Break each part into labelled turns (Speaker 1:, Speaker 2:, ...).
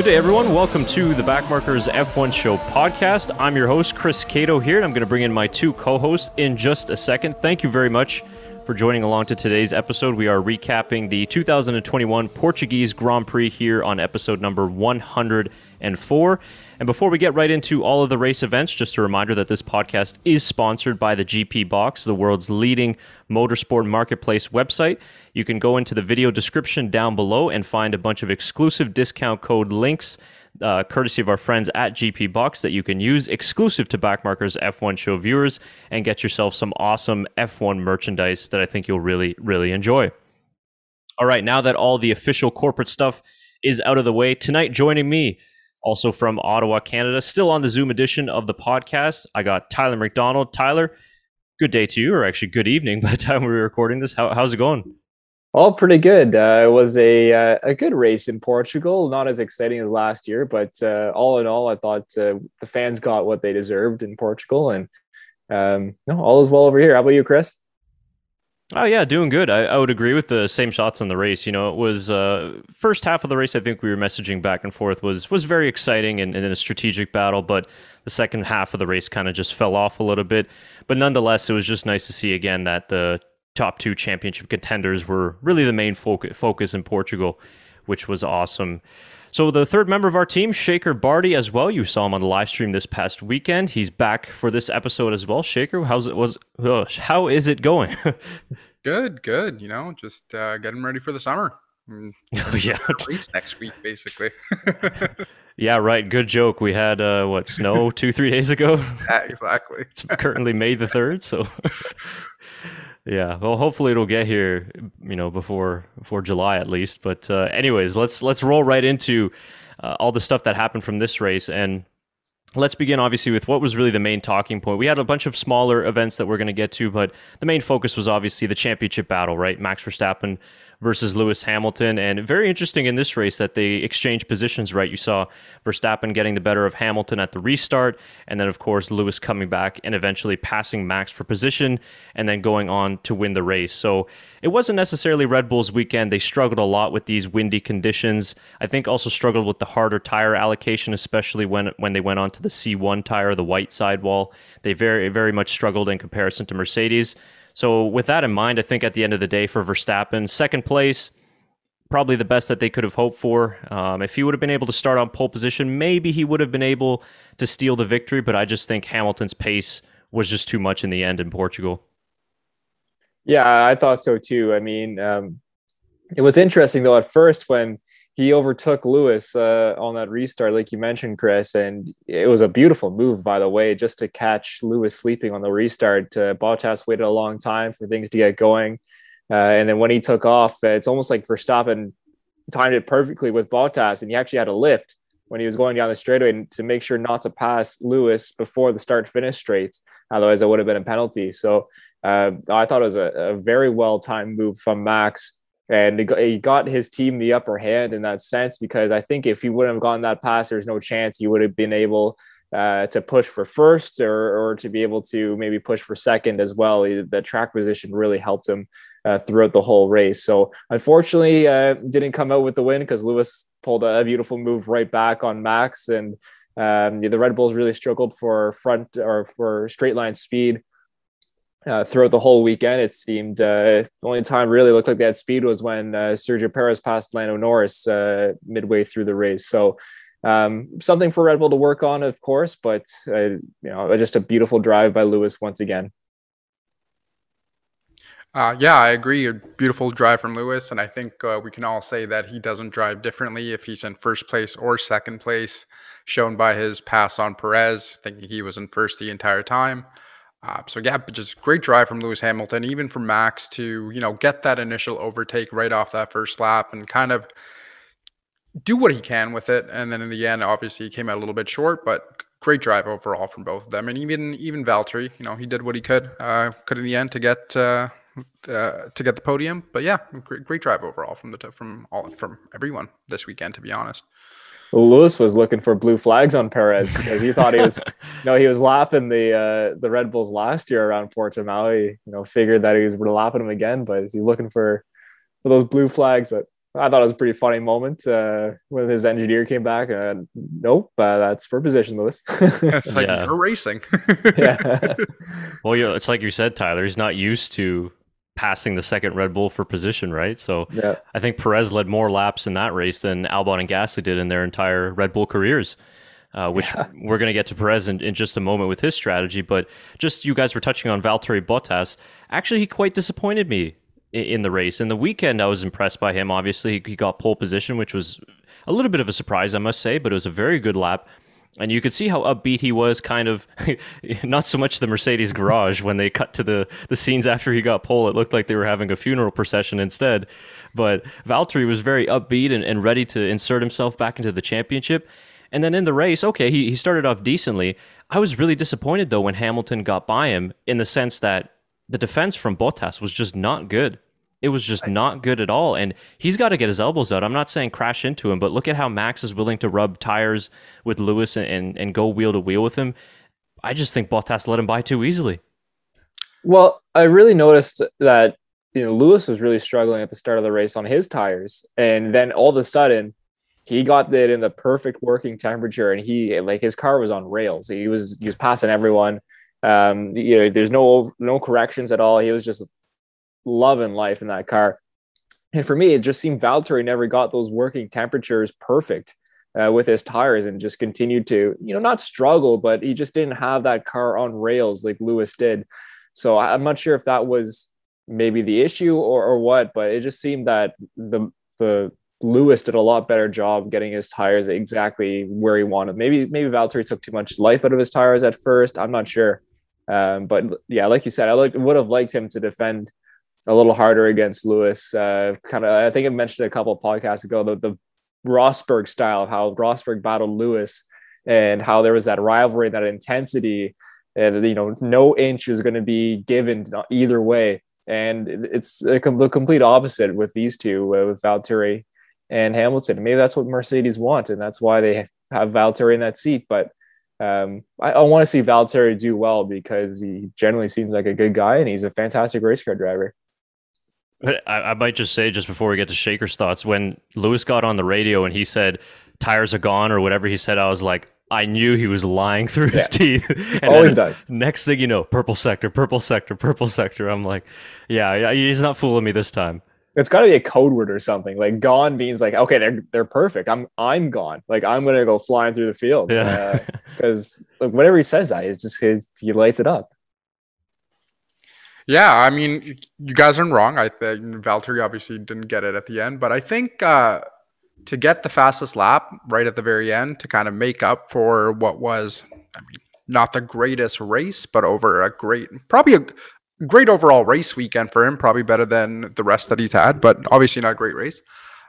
Speaker 1: Good day, everyone. Welcome to the Backmarkers F1 Show podcast. I'm your host, Chris Cato, here, and I'm going to bring in my two co hosts in just a second. Thank you very much for joining along to today's episode. We are recapping the 2021 Portuguese Grand Prix here on episode number 104. And before we get right into all of the race events, just a reminder that this podcast is sponsored by the GP Box, the world's leading motorsport marketplace website. You can go into the video description down below and find a bunch of exclusive discount code links. Uh, courtesy of our friends at GP Box that you can use exclusive to Backmarkers F1 show viewers and get yourself some awesome F1 merchandise that I think you'll really, really enjoy. All right, now that all the official corporate stuff is out of the way, tonight joining me also from Ottawa, Canada. Still on the Zoom edition of the podcast, I got Tyler McDonald. Tyler, good day to you, or actually good evening by the time we were recording this. How, how's it going?
Speaker 2: All pretty good. Uh, it was a uh, a good race in Portugal. Not as exciting as last year, but uh, all in all, I thought uh, the fans got what they deserved in Portugal, and um, no, all is well over here. How about you, Chris?
Speaker 1: Oh yeah, doing good. I, I would agree with the same shots on the race. You know, it was uh, first half of the race. I think we were messaging back and forth was was very exciting and, and in a strategic battle, but the second half of the race kind of just fell off a little bit. But nonetheless, it was just nice to see again that the top two championship contenders were really the main focus focus in Portugal, which was awesome. So the third member of our team, Shaker Barty, as well. You saw him on the live stream this past weekend. He's back for this episode as well. Shaker, how's it was? how is it going?
Speaker 3: good, good. You know, just uh, getting ready for the summer.
Speaker 1: Oh yeah,
Speaker 3: next week, basically.
Speaker 1: yeah, right. Good joke. We had uh, what snow two, three days ago.
Speaker 3: Yeah, exactly.
Speaker 1: it's currently May the third, so yeah, well, hopefully it'll get here, you know, before before July at least. But uh, anyways, let's let's roll right into uh, all the stuff that happened from this race, and let's begin obviously with what was really the main talking point. We had a bunch of smaller events that we're going to get to, but the main focus was obviously the championship battle, right? Max Verstappen versus Lewis Hamilton. And very interesting in this race that they exchanged positions, right? You saw Verstappen getting the better of Hamilton at the restart, and then, of course, Lewis coming back and eventually passing Max for position and then going on to win the race. So it wasn't necessarily Red Bull's weekend. They struggled a lot with these windy conditions. I think also struggled with the harder tire allocation, especially when, when they went on to the C1 tire, the white sidewall. They very, very much struggled in comparison to Mercedes. So, with that in mind, I think at the end of the day for Verstappen, second place, probably the best that they could have hoped for. Um, if he would have been able to start on pole position, maybe he would have been able to steal the victory, but I just think Hamilton's pace was just too much in the end in Portugal.
Speaker 2: Yeah, I thought so too. I mean, um, it was interesting though at first when he overtook Lewis uh, on that restart, like you mentioned, Chris, and it was a beautiful move, by the way, just to catch Lewis sleeping on the restart. Uh, Bottas waited a long time for things to get going, uh, and then when he took off, it's almost like Verstappen timed it perfectly with Bottas, and he actually had a lift when he was going down the straightaway to make sure not to pass Lewis before the start finish straight. Otherwise, it would have been a penalty. So uh, I thought it was a, a very well timed move from Max and he got his team the upper hand in that sense because I think if he wouldn't have gotten that pass, there's no chance he would have been able uh, to push for first or, or to be able to maybe push for second as well. The track position really helped him uh, throughout the whole race. So unfortunately, uh, didn't come out with the win because Lewis pulled a beautiful move right back on Max, and um, the Red Bulls really struggled for front or for straight line speed uh, throughout the whole weekend. It seemed uh, the only time really looked like they had speed was when uh, Sergio Perez passed Lando Norris uh, midway through the race. So um, something for Red Bull to work on, of course, but uh, you know, just a beautiful drive by Lewis once again.
Speaker 3: Uh, yeah, I agree. A beautiful drive from Lewis, and I think we can all say that he doesn't drive differently if he's in first place or second place, shown by his pass on Perez, thinking he was in first the entire time. Uh, so yeah, just great drive from Lewis Hamilton, even from Max to you know get that initial overtake right off that first lap and kind of do what he can with it. And then in the end, obviously he came out a little bit short, but great drive overall from both of them. And even even Valtteri, you know, he did what he could, uh, could in the end to get uh, uh, to get the podium. But yeah, great, great drive overall from the from all from everyone this weekend, to be honest.
Speaker 2: Lewis was looking for blue flags on Perez because he thought he was, you know, he was lapping the uh, the Red Bulls last year around Portimao. He, you know, figured that he was lapping them again, but is he looking for for those blue flags? But I thought it was a pretty funny moment uh, when his engineer came back. Uh, nope, uh, that's for position, Lewis.
Speaker 3: it's like yeah. you're racing.
Speaker 1: yeah. Well, yeah, it's like you said, Tyler. He's not used to passing the second Red Bull for position, right? So yeah. I think Perez led more laps in that race than Albon and Gasly did in their entire Red Bull careers. Uh, which yeah. we're going to get to Perez in, in, just a moment with his strategy. But just you guys were touching on Valtteri Bottas. Actually, he quite disappointed me in the race. In the weekend, I was impressed by him. Obviously, he got pole position, which was a little bit of a surprise, I must say, but it was a very good lap. And you could see how upbeat he was, kind of not so much the Mercedes garage when they cut to the, the scenes after he got pole. It looked like they were having a funeral procession instead. But Valtteri was very upbeat and, and ready to insert himself back into the championship. And then in the race, okay, he, he started off decently. I was really disappointed though when Hamilton got by him in the sense that the defense from Bottas was just not good. It was just not good at all. And he's got to get his elbows out. I'm not saying crash into him, but look at how Max is willing to rub tires with Lewis and, and, and go wheel to wheel with him. I just think Bottas let him by too easily.
Speaker 2: Well, I really noticed that you know Lewis was really struggling at the start of the race on his tires, and then all of a sudden he got it in the perfect working temperature, and he like his car was on rails. He was he was passing everyone. Um, you know, there's no no corrections at all. He was just loving life in that car. And for me, it just seemed Valtteri never got those working temperatures perfect uh, with his tires and just continued to, you know, not struggle, but he just didn't have that car on rails like Lewis did. So I'm not sure if that was maybe the issue or, or what, but it just seemed that the the Lewis did a lot better job getting his tires exactly where he wanted. Maybe maybe Valtteri took too much life out of his tires at first. I'm not sure. Um, but yeah, like you said, I like, would have liked him to defend a little harder against Lewis. Uh, kind of, I think I mentioned a couple of podcasts ago the, the Rosberg style of how Rosberg battled Lewis and how there was that rivalry, that intensity, and you know, no inch is going to be given either way. And it's a, the complete opposite with these two, uh, with Valtteri and Hamilton. Maybe that's what Mercedes want, and that's why they have Valtteri in that seat. But um, I, I want to see Valtteri do well because he generally seems like a good guy and he's a fantastic race car driver.
Speaker 1: I, I might just say, just before we get to Shaker's thoughts, when Lewis got on the radio and he said, tires are gone or whatever he said, I was like, I knew he was lying through his yeah. teeth.
Speaker 2: and Always does.
Speaker 1: Next thing you know, purple sector, purple sector, purple sector. I'm like, yeah, he's not fooling me this time.
Speaker 2: It's got to be a code word or something. Like gone means like okay, they're they're perfect. I'm I'm gone. Like I'm gonna go flying through the field. Yeah. Because uh, like, whenever he says that, it's just he lights it up.
Speaker 3: Yeah, I mean, you guys aren't wrong. I think Valtteri obviously didn't get it at the end, but I think uh, to get the fastest lap right at the very end to kind of make up for what was, I mean, not the greatest race, but over a great, probably a great overall race weekend for him, probably better than the rest that he's had, but obviously not a great race.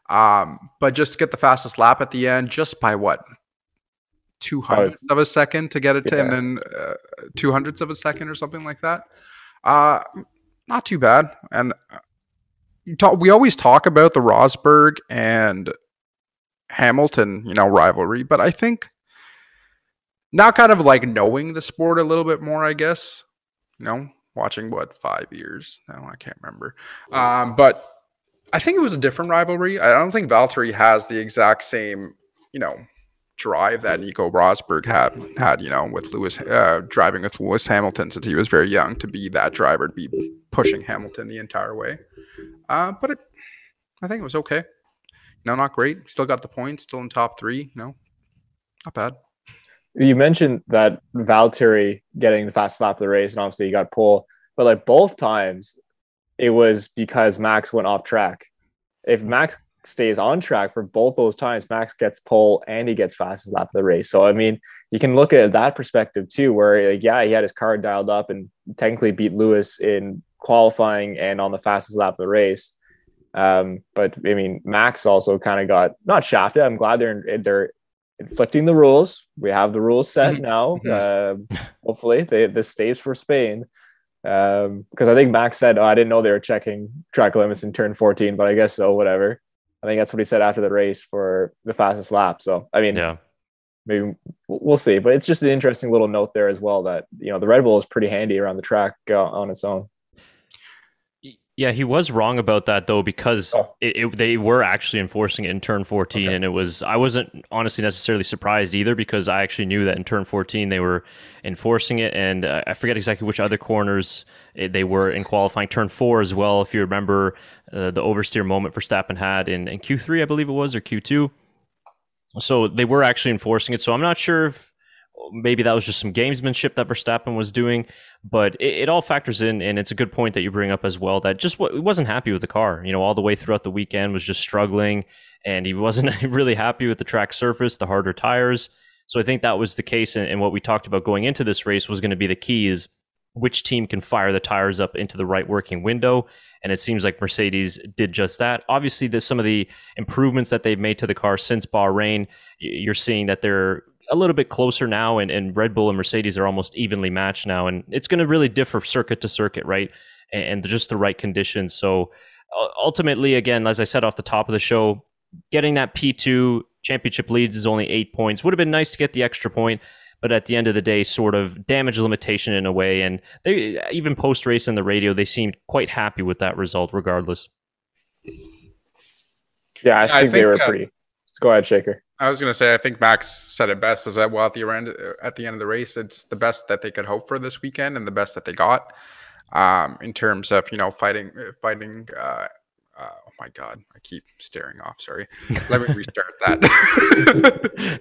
Speaker 3: Um, but just to get the fastest lap at the end, just by what two hundredths of a second to get it to, yeah. and then uh, two hundredths of a second or something like that. Uh, not too bad. And uh, talk, we always talk about the Rosberg and Hamilton, you know, rivalry, but I think now kind of like knowing the sport a little bit more, I guess, you know, watching what five years now, I can't remember. Um, but I think it was a different rivalry. I don't think Valtteri has the exact same, you know, drive that Nico Rosberg had had, you know, with Lewis uh, driving with Lewis Hamilton since he was very young to be that driver to be pushing Hamilton the entire way. Uh, but it, I think it was okay. No, not great. Still got the points. Still in top three. You know, not bad.
Speaker 2: You mentioned that Valtteri getting the fast lap of the race, and obviously he got pole. But like both times, it was because Max went off track. If Max stays on track for both those times. Max gets pole and he gets fastest lap of the race. So I mean, you can look at that perspective too, where like, yeah, he had his car dialed up and technically beat Lewis in qualifying and on the fastest lap of the race. Um, but I mean, Max also kind of got not shafted. I'm glad they're they're inflicting the rules. We have the rules set mm-hmm. now. Uh, hopefully, they, this stays for Spain. Because um, I think Max said, "Oh, I didn't know they were checking track limits in turn 14, but I guess so. Whatever." I think that's what he said after the race for the fastest lap. So, I mean, yeah, maybe we'll see. But it's just an interesting little note there as well that, you know, the Red Bull is pretty handy around the track uh, on its own.
Speaker 1: Yeah, he was wrong about that though because
Speaker 2: Oh.
Speaker 1: it, it, they were actually enforcing it in turn 14
Speaker 2: Okay.
Speaker 1: and it was I wasn't honestly necessarily surprised either because I actually knew that in turn 14 they were enforcing it and uh, I forget exactly which other corners eh, they were in qualifying turn 4 as well if you remember uh, the oversteer moment Verstappen had in, in Q3 I believe it was or Q2 so they were actually enforcing it so I'm not sure if maybe that was just some gamesmanship that Verstappen was doing but it, it all factors in and it's a good point that you bring up as well that just he wasn't happy with the car. You know all the way throughout the weekend was just struggling and he wasn't really happy with the track surface the harder tires. So i think that was the case and, and what we talked about going into this race was going to be the key is which team can fire the tires up into the right working window and it seems like mercedes did just that. Obviously there's some of the improvements that they've made to the car since bahrain you're seeing that they're a little bit closer now, and, and Red Bull and Mercedes are almost evenly matched now, and it's going to really differ circuit to circuit, right? And, and just the right conditions. So uh, ultimately, again, as I said off the top of the show, getting that P2 championship leads is only eight points. Would have been nice to get the extra point, but at the end of the day, sort of damage limitation in a way. And they even post race in the radio, they seemed quite happy with that result, regardless.
Speaker 2: Yeah, I,
Speaker 3: I
Speaker 2: think, they were
Speaker 3: uh,
Speaker 2: pretty. Go ahead, Shaker.
Speaker 3: I was going to say, I think Max said it best. Is that well at the end at the end of the race, it's the best that they could hope for this weekend and the best that they got um, in terms of you know fighting fighting. Uh, uh, oh my god, I keep staring off. Sorry, let me restart that.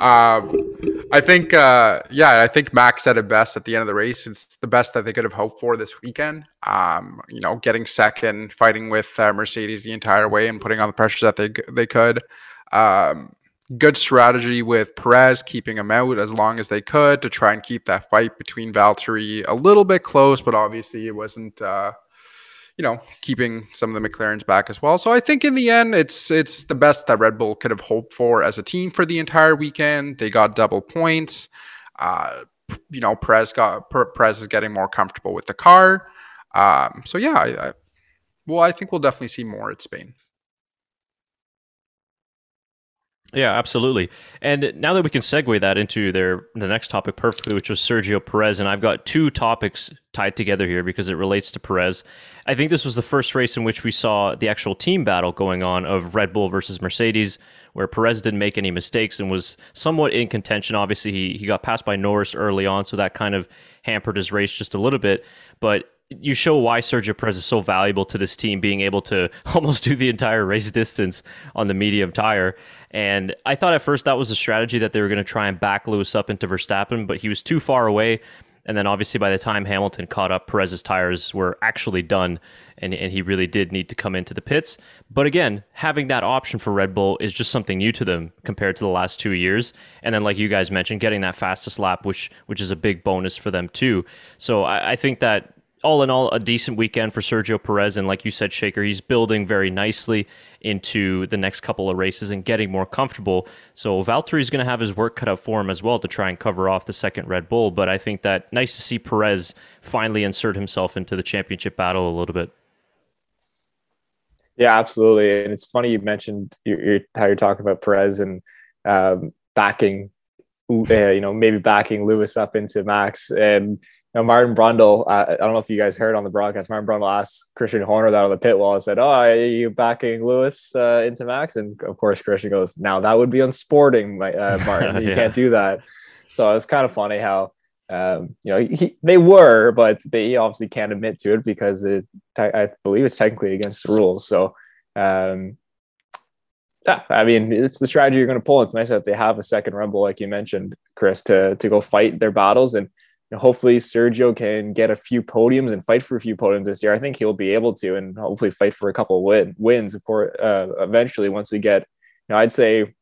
Speaker 3: um, I think, uh, yeah, I think Max said it best at the end of the race. It's the best that they could have hoped for this weekend. Um, you know, getting second, fighting with uh, Mercedes the entire way, and putting on the pressure that they they could. Um, good strategy with Perez, keeping him out as long as they could to try and keep that fight between Valtteri a little bit close, but obviously it wasn't. Uh, you know, keeping some of the McLarens back as well. So I think in the end, it's it's the best that Red Bull could have hoped for as a team for the entire weekend. They got double points. Uh, you know, Perez got Perez is getting more comfortable with the car. Um, so yeah, I, I, well, I think we'll definitely see more at Spain.
Speaker 1: Yeah, absolutely. And now that we can segue that into their the next topic perfectly, which was Sergio Perez, and I've got two topics tied together here because it relates to Perez. I think this was the first race in which we saw the actual team battle going on of Red Bull versus Mercedes, where Perez didn't make any mistakes and was somewhat in contention. Obviously, he he got passed by Norris early on, so that kind of hampered his race just a little bit. But you show why Sergio Perez is so valuable to this team, being able to almost do the entire race distance on the medium tire. And I thought at first that was a strategy that they were going to try and back Lewis up into Verstappen, but he was too far away. And then obviously by the time Hamilton caught up, Perez's tires were actually done, and, and he really did need to come into the pits. But again, having that option for Red Bull is just something new to them compared to the last two years. And then, like you guys mentioned, getting that fastest lap, which which is a big bonus for them too. So I, I think that all in all, a decent weekend for Sergio Perez. And like you said, Shaker, he's building very nicely into the next couple of races and getting more comfortable. So Valtteri's going to have his work cut out for him as well to try and cover off the second Red Bull. But I think that nice to see Perez finally insert himself into the championship battle a little bit.
Speaker 2: Yeah, absolutely. And it's funny you mentioned your, your, how you're talking about Perez and um, backing, uh, you know, maybe backing Lewis up into Max. And know, Martin Brundle, uh, I don't know if you guys heard on the broadcast, Martin Brundle asked Christian Horner that on the pit wall and said, Oh, are you backing Lewis uh, into Max? And of course, Christian goes, Now that would be unsporting, my, uh, Martin. You
Speaker 1: Yeah.
Speaker 2: can't do that. So it's kind of funny how, um, you know, he, they were, but they obviously can't admit to it because it, I believe it's technically against the rules. So, um, yeah, I mean, it's the strategy you're going to pull. It's nice that they have a second Rumble, like you mentioned, Chris, to to go fight their battles, and know, hopefully Sergio can get a few podiums and fight for a few podiums this year. I think he'll be able to, and hopefully fight for a couple win, wins. Of uh, eventually once we get, you know, I'd say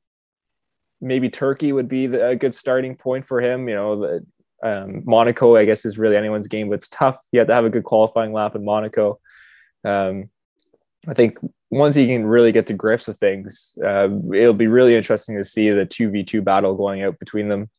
Speaker 2: maybe Turkey would be the, a good starting point for him. You know, the, um, Monaco, I guess, is really anyone's game, but it's tough. You have to have a good qualifying lap in Monaco. Um, I think once he can really get to grips with things, uh, it'll be really interesting to see the 2v2 battle going out between them.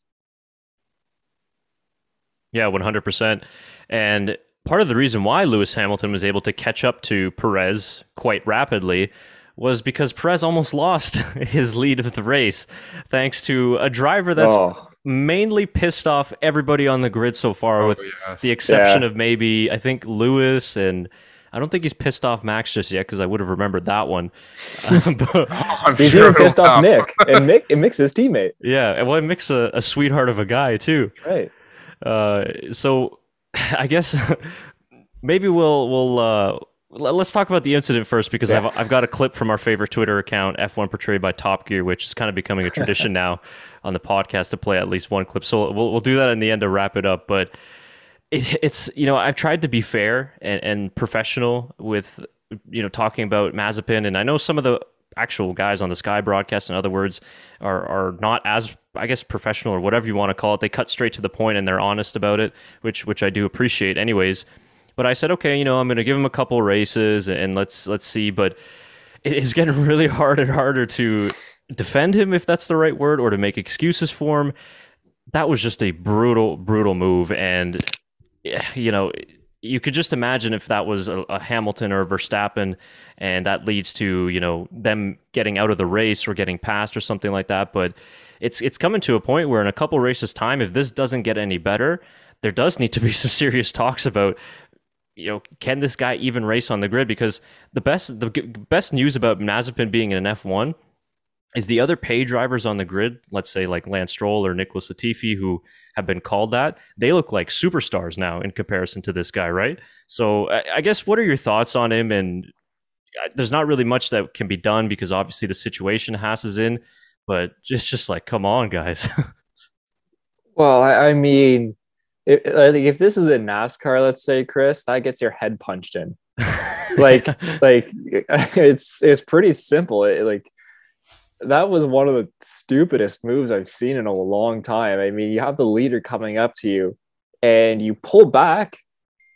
Speaker 1: Yeah, 100%. And part of the reason why Lewis Hamilton was able to catch up to Perez quite rapidly was because Perez almost lost his lead of the race thanks to a driver that's
Speaker 2: oh,
Speaker 1: mainly pissed off everybody on the grid so far,
Speaker 3: Oh,
Speaker 1: with
Speaker 3: yes.
Speaker 1: the exception
Speaker 2: Yeah.
Speaker 1: of maybe I think Lewis and I don't think he's pissed off Max just yet because I would have remembered that one. Uh,
Speaker 3: but, oh, I'm
Speaker 2: he's
Speaker 3: sure
Speaker 2: even pissed off Nick and Mick, and Mick's his teammate.
Speaker 1: Yeah, well, Mick's a, a sweetheart of a guy too.
Speaker 2: Right.
Speaker 1: Uh, so I guess maybe we'll we'll uh, let's talk about the incident first because yeah. I've I've got a clip from our favorite Twitter account F1 portrayed by Top Gear, which is kind of becoming a tradition now on the podcast to play at least one clip. So we'll we'll do that in the end to wrap it up, but. It, it's you know I've tried to be fair and, and professional with you know talking about Mazepin, and I know some of the actual guys on the Sky broadcast, in other words, are are not as I guess professional or whatever you want to call it. They cut straight to the point and they're honest about it, which which I do appreciate. Anyways, but I said, okay, you know, I'm going to give him a couple races and let's let's see. But it is getting really hard and harder to defend him, if that's the right word, or to make excuses for him. That was just a brutal, brutal move, and eh, you know you could just imagine if that was a, a, Hamilton or a Verstappen, and that leads to you know them getting out of the race or getting passed or something like that. But it's it's coming to a point where in a couple races time, if this doesn't get any better, there does need to be some serious talks about you know, can this guy even race on the grid? Because the best the best news about Mazepin being in an F1 is the other pay drivers on the grid, let's say like Lance Stroll or Nicholas Latifi, who have been called that, they look like superstars now in comparison to this guy, right? So I, guess what are your thoughts on him? And uh, there's not really much that can be done because obviously the situation Haas is in, but just just like come on, guys.
Speaker 2: well, I, I mean, if, if this is a NASCAR, let's say, Chris, that gets your head punched in. like, like it's it's pretty simple. It, like that was one of the stupidest moves I've seen in a long time. I mean, you have the leader coming up to you, and you pull back,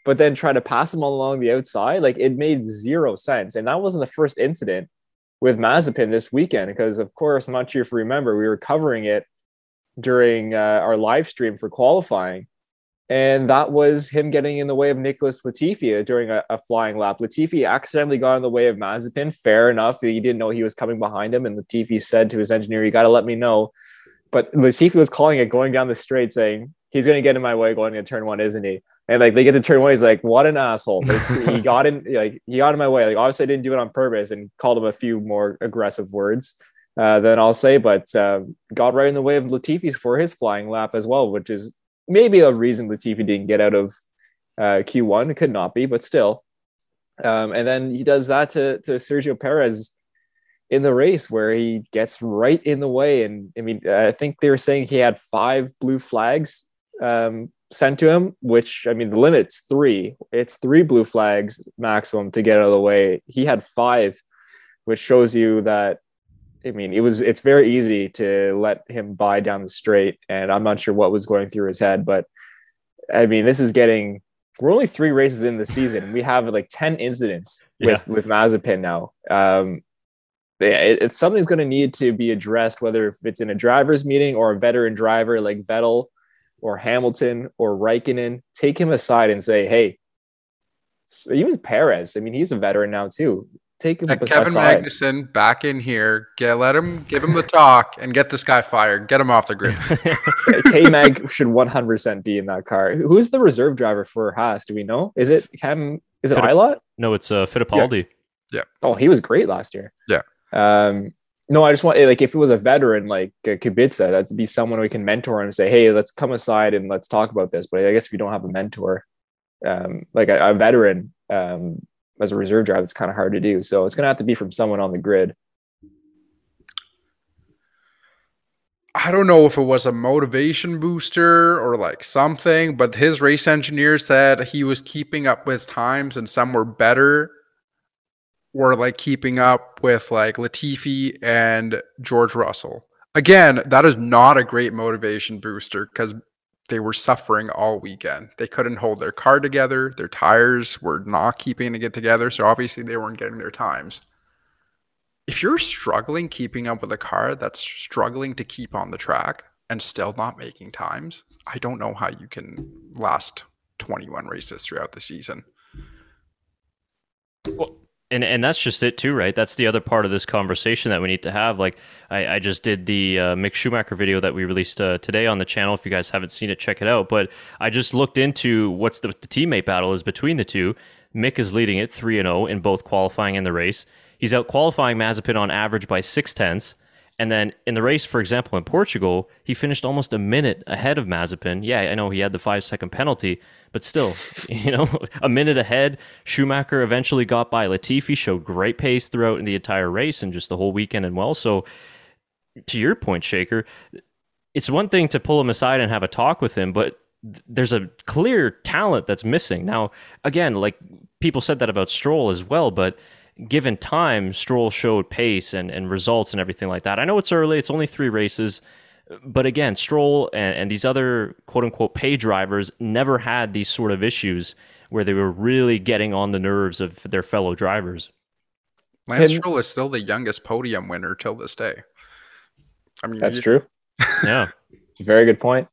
Speaker 2: but then try to pass him along the outside. Like it made zero sense. And that wasn't the first incident with Mazepin this weekend, because of course, I'm not sure if you remember, we were covering it during uh, our live stream for qualifying and that was him getting in the way of Nicholas Latifi during a, a, flying lap. Latifi accidentally got in the way of Mazepin. Fair enough. He didn't know he was coming behind him. And Latifi said to his engineer, You got to let me know. But Latifi was calling it going down the straight, saying, He's going to get in my way going into turn one, isn't he? And like they get to turn one, he's like, What an asshole. he got in, like, he got in my way. Like, obviously, I didn't do it on purpose and called him a few more aggressive words. Uh, then I'll say, but uh, got right in the way of Latifi's for his flying lap as well, which is maybe a reason Latifi didn't get out of uh, Q1. It could not be, but still. Um, and then he does that to, to Sergio Perez in the race where he gets right in the way. And I mean, I think they were saying he had five blue flags um, sent to him, which I mean, the limit's three. It's three blue flags maximum to get out of the way. He had five, which shows you that I mean, it was it's very easy to let him by down the straight, and I'm not sure what was going through his head, but I mean, this is getting. We're only three races in the season. We have like ten incidents with yeah. with Mazepin now. Um, it, it's something's going to need to be addressed, whether if it's in a drivers' meeting or a veteran driver like Vettel or Hamilton or Raikkonen. Take him aside and say, "Hey, even Perez. I mean, he's a veteran now too take him aside.
Speaker 3: Kevin aside. Magnussen back in here. Get let him give him the talk and get this guy fired. Get him off the grid.
Speaker 2: K Mag should 100% be in that car. Who's the reserve driver for Haas? Do we know? Is it Cam? Is it Ilott?
Speaker 1: No, it's uh, Fittipaldi.
Speaker 3: Yeah. yeah.
Speaker 2: Oh, he was great last year.
Speaker 3: Yeah.
Speaker 2: Um, no, I just want like if it was a veteran like uh, Kubica, that'd be someone we can mentor and say, hey, let's come aside and let's talk about this. But I guess if you don't have a mentor, um, like a, a veteran, um, as a reserve driver, it's kind of hard to do. So it's to have to be from someone on the grid.
Speaker 3: I don't know if it was a motivation booster or like something, but his race engineer said he was keeping up with times and some were better. Were like keeping up with like Latifi and George Russell. Again, that is not a great motivation booster because they were suffering all weekend. They couldn't hold their car together. Their tires were not keeping to get together. So obviously they weren't getting their times. If you're struggling keeping up with a car that's struggling to keep on the track and still not making times, I don't know how you can last 21 races throughout the season.
Speaker 1: Well, and and that's just it too, right? That's the other part of this conversation that we need to have. Like I, I just did the uh, Mick Schumacher video that we released uh, today on the channel. If you guys haven't seen it, check it out. But I just looked into what's the, the teammate battle is between the two. Mick is leading it 3 and 0 in both qualifying and the race. He's out qualifying Mazepin on average by six tenths. And then in the race, for example, in Portugal, he finished almost a minute ahead of Mazepin. Yeah, I know he had the five second penalty, but still, you know, a minute ahead. Schumacher eventually got by. Latifi showed great pace throughout the entire race and just the whole weekend and well. So, to your point, Shaker, it's one thing to pull him aside and have a talk with him, but there's a clear talent that's missing. Now, again, like people said that about Stroll as well, but given time, Stroll showed pace and, and results and everything like that. I know it's early, it's only three races, but again, Stroll and, and these other quote unquote pay drivers never had these sort of issues where they were really getting on the nerves of their fellow drivers.
Speaker 3: Lance Can, Stroll is still the youngest podium winner till this day.
Speaker 2: I mean, that's true.
Speaker 1: Yeah,
Speaker 2: very good point.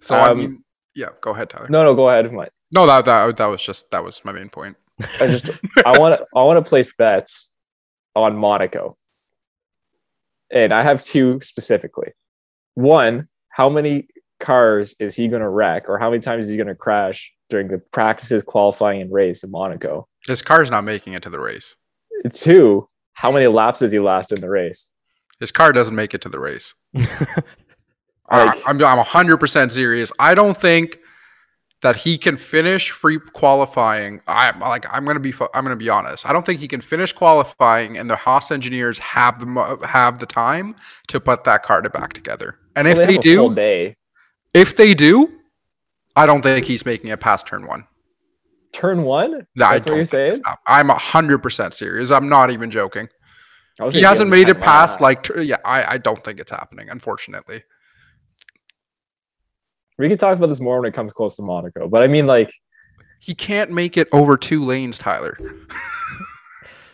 Speaker 3: So um, I mean, yeah, go ahead, Tyler.
Speaker 2: No, no, go ahead, Mike.
Speaker 3: No, that that that was just that was my main point.
Speaker 2: I just I want to I want to place bets on Monaco, and I have two specifically. One, how many cars is he going to wreck, or how many times is he going to crash during the practices, qualifying, and race in Monaco?
Speaker 3: His car's not making it to the race.
Speaker 2: Two, how many laps does he last in the race?
Speaker 3: His car doesn't make it to the race. Like, I'm I'm 100% serious. I don't think that he can finish free qualifying. I'm like I'm gonna be I'm gonna be honest. I don't think he can finish qualifying, and the Haas engineers have the have the time to put that car back together. And well, if they, they do, if they do, I don't think he's making it past turn one.
Speaker 2: Turn one? That's what you're saying.
Speaker 3: I'm hundred percent serious. I'm not even joking. He hasn't made it past like yeah. I I don't think it's happening. Unfortunately.
Speaker 2: We can talk about this more when it comes close to Monaco. But I mean, like,
Speaker 3: he can't make it over two lanes, Tyler.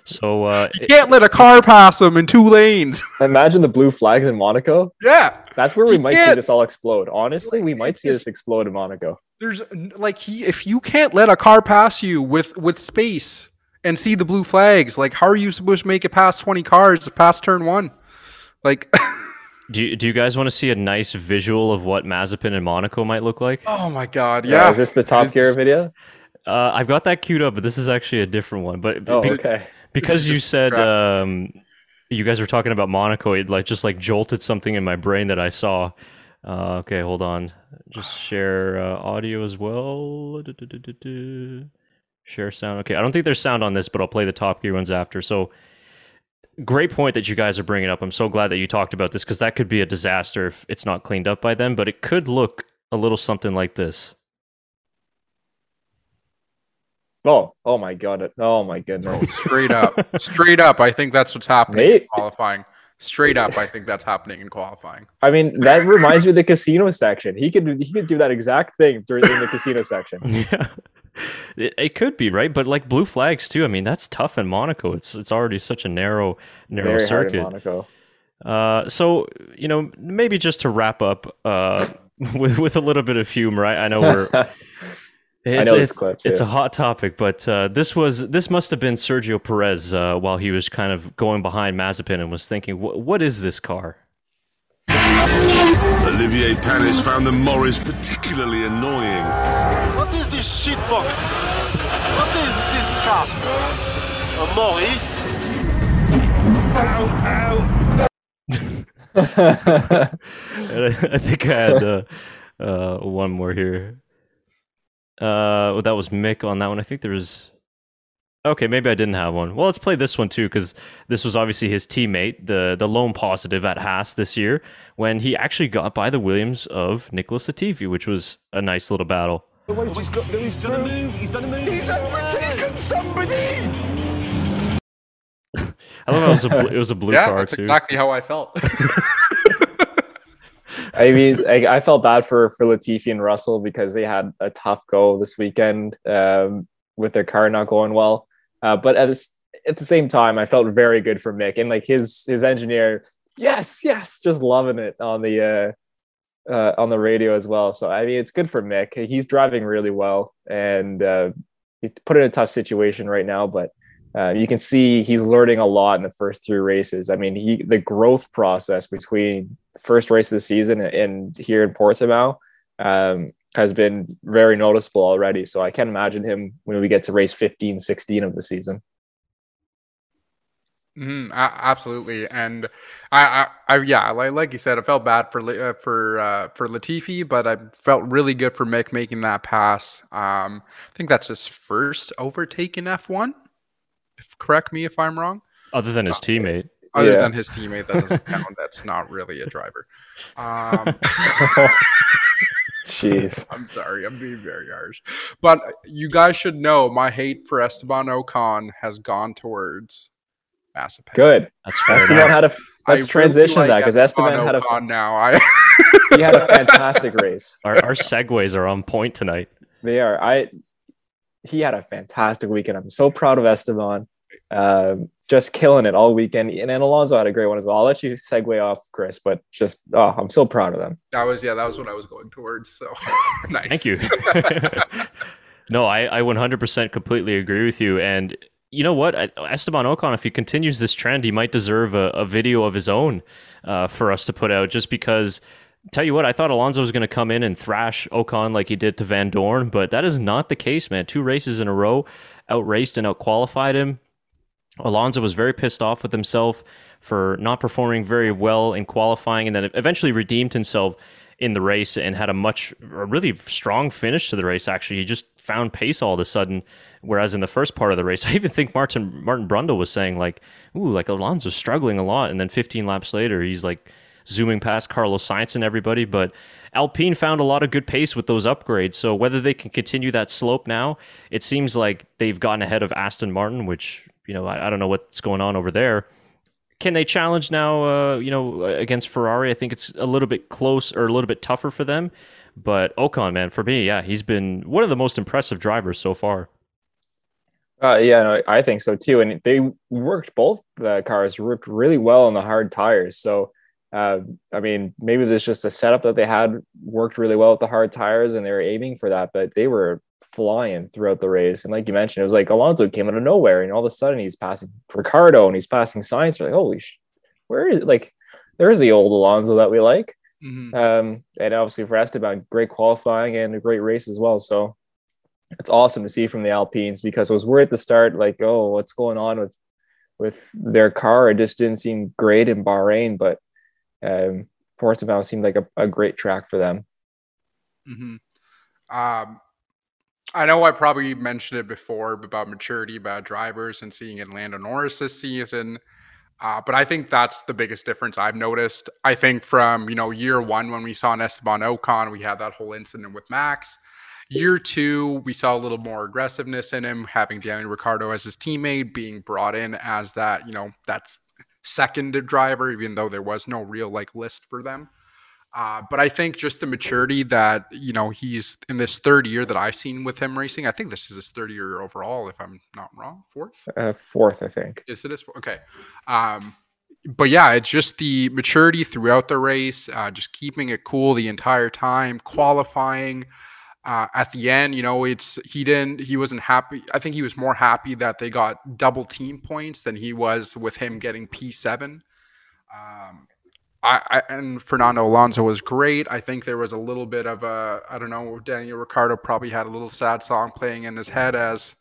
Speaker 1: So uh,
Speaker 3: you can't let a car pass him in two lanes.
Speaker 2: Imagine the blue flags in Monaco.
Speaker 3: Yeah,
Speaker 2: that's where we might see this all explode. Honestly, we might see this explode in Monaco.
Speaker 3: There's like he, if you can't let a car pass you with with space and see the blue flags, like how are you supposed to make it past twenty cars past turn one? Like.
Speaker 1: Do you, do you guys want to see a nice visual of what Mazepin and Monaco might look like?
Speaker 3: Oh my god, yeah. yeah
Speaker 2: is this the Top Gear video?
Speaker 1: Uh, I've got that queued up, but this is actually a different one. But
Speaker 2: oh, be- okay.
Speaker 1: because you said um, you guys were talking about Monaco, it like just like jolted something in my brain that I saw. Uh, okay, hold on. Just share uh, audio as well. Share sound. Okay, I don't think there's sound on this, but I'll play the Top Gear ones after. So great point that you guys are bringing up. I'm so glad that you talked about this because that could be a disaster if it's not cleaned up by then, but it could look a little something like this.
Speaker 2: Oh, oh my god! Oh my goodness!
Speaker 3: Straight up, straight up. I think that's what's happening in qualifying. Straight up, I think that's happening in qualifying.
Speaker 2: I mean, that reminds me of the casino section. He could he could do that exact thing during the casino section.
Speaker 1: Yeah. It, it, could be right, but like blue flags too. I mean, that's tough in Monaco. It's it's already such a narrow narrow Very circuit.
Speaker 2: Monaco.
Speaker 1: Uh, so you know, maybe just to wrap up uh, with with a little bit of humor. I, I know we're.
Speaker 2: It's, I know it's, clip,
Speaker 1: it's a hot topic, but uh, this was this must have been Sergio Perez uh, while he was kind of going behind Mazepin and was thinking, "What is this car?"
Speaker 4: Olivier Panis found the Morris particularly annoying.
Speaker 5: What is this shitbox? What is this stuff? A Morris?
Speaker 1: Ow, ow. I think I had uh, uh, one more here. Uh, well, that was Mick on that one. I think there was Okay, maybe I didn't have one. Well, let's play this one too, because this was obviously his teammate, the the lone positive at Haas this year, when he actually got by the Williams of Nicholas Latifi, which was a nice little battle.
Speaker 5: Wait, he's, got, he's done a move. He's done a move. He's overtaken somebody.
Speaker 1: I love it was a it was a blue
Speaker 3: yeah,
Speaker 1: car
Speaker 3: that's
Speaker 1: too.
Speaker 3: Exactly how I felt.
Speaker 2: I mean, I, I, felt bad for for Latifi and Russell because they had a tough go this weekend um, with their car not going well. Uh, but at, this, at the same time, I felt very good for Mick and like his his engineer. Yes, yes, just loving it on the uh, uh, on the radio as well. So I mean, it's good for Mick. He's driving really well, and uh, he's put in a tough situation right now. But uh, you can see he's learning a lot in the first three races. I mean, he the growth process between first race of the season and here in Portimao. Um, has been very noticeable already. So I can't imagine him when we get to race 15, 16 of the season.
Speaker 3: Mm, absolutely, and I, I, I, yeah, like, like you said, I felt bad for uh, for uh, for Latifi, but I felt really good for Mick making that pass. Um, I think that's his first overtake in F one. Correct me if I'm wrong.
Speaker 1: Other than his uh, teammate.
Speaker 3: Other yeah. than his teammate, that doesn't count. That's not really a driver. Um,
Speaker 2: Jeez.
Speaker 3: I'm sorry. I'm being very harsh. But you guys should know my hate for Esteban Ocon has gone towards Massive.
Speaker 2: Good. That's fair. Esteban had a let's I transition really like that because Esteban, Esteban had a
Speaker 3: now. I
Speaker 2: he had a fantastic race.
Speaker 1: Our, our segues are on point tonight.
Speaker 2: They are. I he had a fantastic weekend. I'm so proud of Esteban. Um, just killing it all weekend. And, and Alonso had a great one as well. I'll let you segue off, Chris, but just oh, I'm so proud of them.
Speaker 3: That was yeah, that was what I was going towards. So nice.
Speaker 1: Thank you. no, I, I 100% completely agree with you. And you know what, Esteban Ocon, if he continues this trend, he might deserve a, a video of his own uh, for us to put out. Just because, tell you what, I thought Alonso was going to come in and thrash Ocon like he did to Vandoorne, but that is not the case, man. Two races in a row, outraced and outqualified him. Alonso was very pissed off with himself for not performing very well in qualifying, and then eventually redeemed himself in the race and had a much a really strong finish to the race. Actually, he just found pace all of a sudden. Whereas in the first part of the race, I even think Martin Martin Brundle was saying like, "Ooh, like Alonso's struggling a lot," and then 15 laps later, he's like zooming past Carlos Sainz and everybody. But Alpine found a lot of good pace with those upgrades. So whether they can continue that slope now, it seems like they've gotten ahead of Aston Martin, which you know I, I don't know what's going on over there. Can they challenge now? Uh, you know, against Ferrari, I think it's a little bit close or a little bit tougher for them. But Ocon, man, for me, yeah, he's been one of the most impressive drivers so far.
Speaker 2: Uh, yeah, no, I think so too. And they worked both the cars worked really well on the hard tires. So, uh, I mean, maybe there's just a setup that they had worked really well with the hard tires, and they were aiming for that. But they were flying throughout the race. And like you mentioned, it was like Alonso came out of nowhere, and all of a sudden he's passing Ricciardo and he's passing Sainz. We're like, holy, sh- where is like there's the old Alonso that we like. Mm-hmm. Um, and obviously for Esteban, great qualifying and a great race as well. So it's awesome to see from the Alpines because I was worried at the start, like, oh, what's going on with with their car? It just didn't seem great in Bahrain, but um, Portimao seemed like a, a great track for them.
Speaker 3: Mm-hmm. Um, I know I probably mentioned it before about maturity about drivers and seeing it Lando Norris this season. Uh, but I think that's the biggest difference I've noticed. I think from you know year one when we saw an Esteban Ocon, we had that whole incident with Max. Year two, we saw a little more aggressiveness in him, having Daniel Ricciardo as his teammate, being brought in as that you know that's second driver, even though there was no real like list for them. Uh, but I think just the maturity that you know he's in this third year that I've seen with him racing. I think this is his third year overall, if I'm not wrong. Fourth,
Speaker 2: uh, fourth, I think.
Speaker 3: Is it his? Okay. Um, but yeah, it's just the maturity throughout the race, uh, just keeping it cool the entire time, qualifying. Uh, at the end, you know, it's he didn't he wasn't happy. I think he was more happy that they got double team points than he was with him getting P seven. Um, I, I, and Fernando Alonso was great. I think there was a little bit of a I don't know. Daniel Ricciardo probably had a little sad song playing in his head as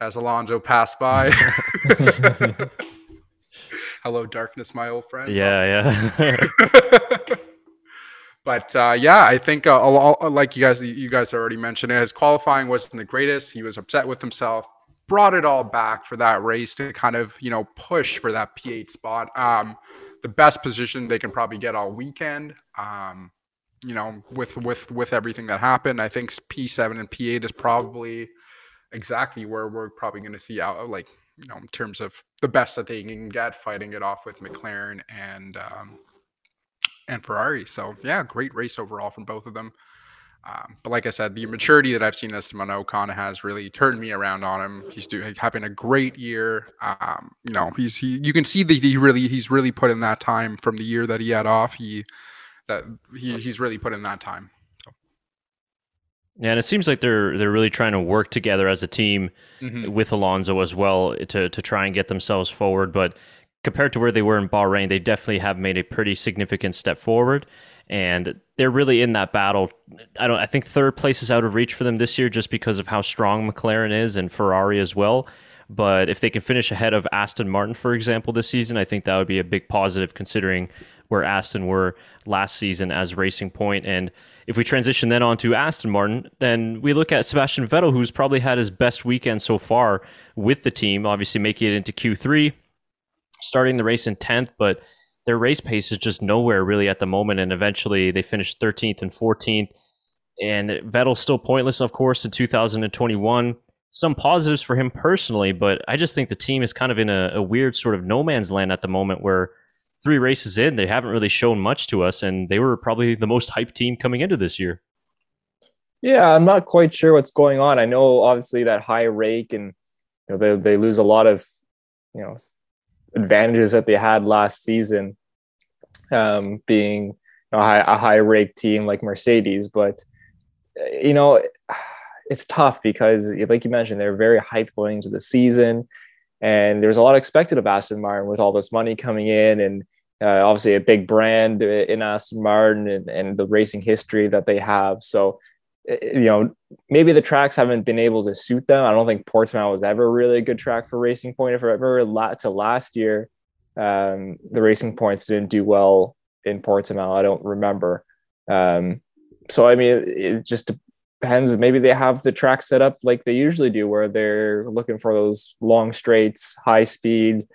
Speaker 3: as Alonso passed by. Hello, darkness, my old friend.
Speaker 1: Yeah, yeah.
Speaker 3: but uh, yeah, I think uh, like you guys you guys already mentioned, it. his qualifying wasn't the greatest. He was upset with himself. Brought it all back for that race to kind of you know push for that P8 spot. Um, the best position they can probably get all weekend. Um, you know, with with with everything that happened, I think P7 and P8 is probably exactly where we're probably going to see out like you know in terms of the best that they can get fighting it off with McLaren and um, and Ferrari. So yeah, great race overall from both of them. Um, but like I said, the maturity that I've seen Esteban Ocon has really turned me around on him. He's doing having a great year. Um, you know, he's he. You can see that he really he's really put in that time from the year that he had off. He that he, he's really put in that time. So.
Speaker 1: Yeah, and it seems like they're they're really trying to work together as a team mm-hmm. with Alonso as well to to try and get themselves forward. But compared to where they were in Bahrain, they definitely have made a pretty significant step forward and they're really in that battle. I don't. I think third place is out of reach for them this year, just because of how strong McLaren is and Ferrari as well. But if they can finish ahead of Aston Martin, for example, this season, I think that would be a big positive considering where Aston were last season as Racing Point. And if we transition then on to Aston Martin, then we look at Sebastian Vettel, who's probably had his best weekend so far with the team, obviously making it into Q3, starting the race in 10th, but their race pace is just nowhere really at the moment. And eventually they finished 13th and 14th. And Vettel's still pointless, of course, in 2021 some positives for him personally, but I just think the team is kind of in a, a, weird sort of no man's land at the moment where three races in, they haven't really shown much to us, and they were probably the most hyped team coming into this year.
Speaker 2: Yeah, I'm not quite sure what's going on. I know obviously that high rake and you know they they lose a lot of you know advantages that they had last season, um, being a high, a high rake team like Mercedes, but you know it's tough because, like you mentioned, they're very hyped going into the season, and there's a lot expected of Aston Martin with all this money coming in, and uh, obviously a big brand in Aston Martin and, and the racing history that they have. So, you know, maybe the tracks haven't been able to suit them. I don't think Portimao was ever really a good track for Racing Point. If ever to last year, um, the Racing Points didn't do well in Portimao. I don't remember. Um, so I mean, it just depends. Maybe they have the track set up like they usually do, where they're looking for those long straights, high speed,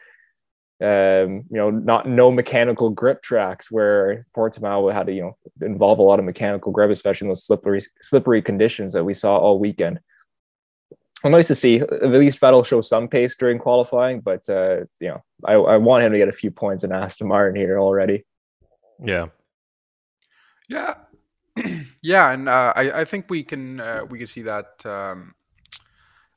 Speaker 2: um, you know, not no mechanical grip tracks where Portimao had to, you know, involve a lot of mechanical grip, especially in those slippery, slippery conditions that we saw all weekend. Well, nice to see at least Vettel show some pace during qualifying, but uh, you know, I, I want him to get a few points in Aston Martin here already.
Speaker 1: Yeah.
Speaker 3: Yeah, yeah, and uh, I, I think we can uh, we can see that um,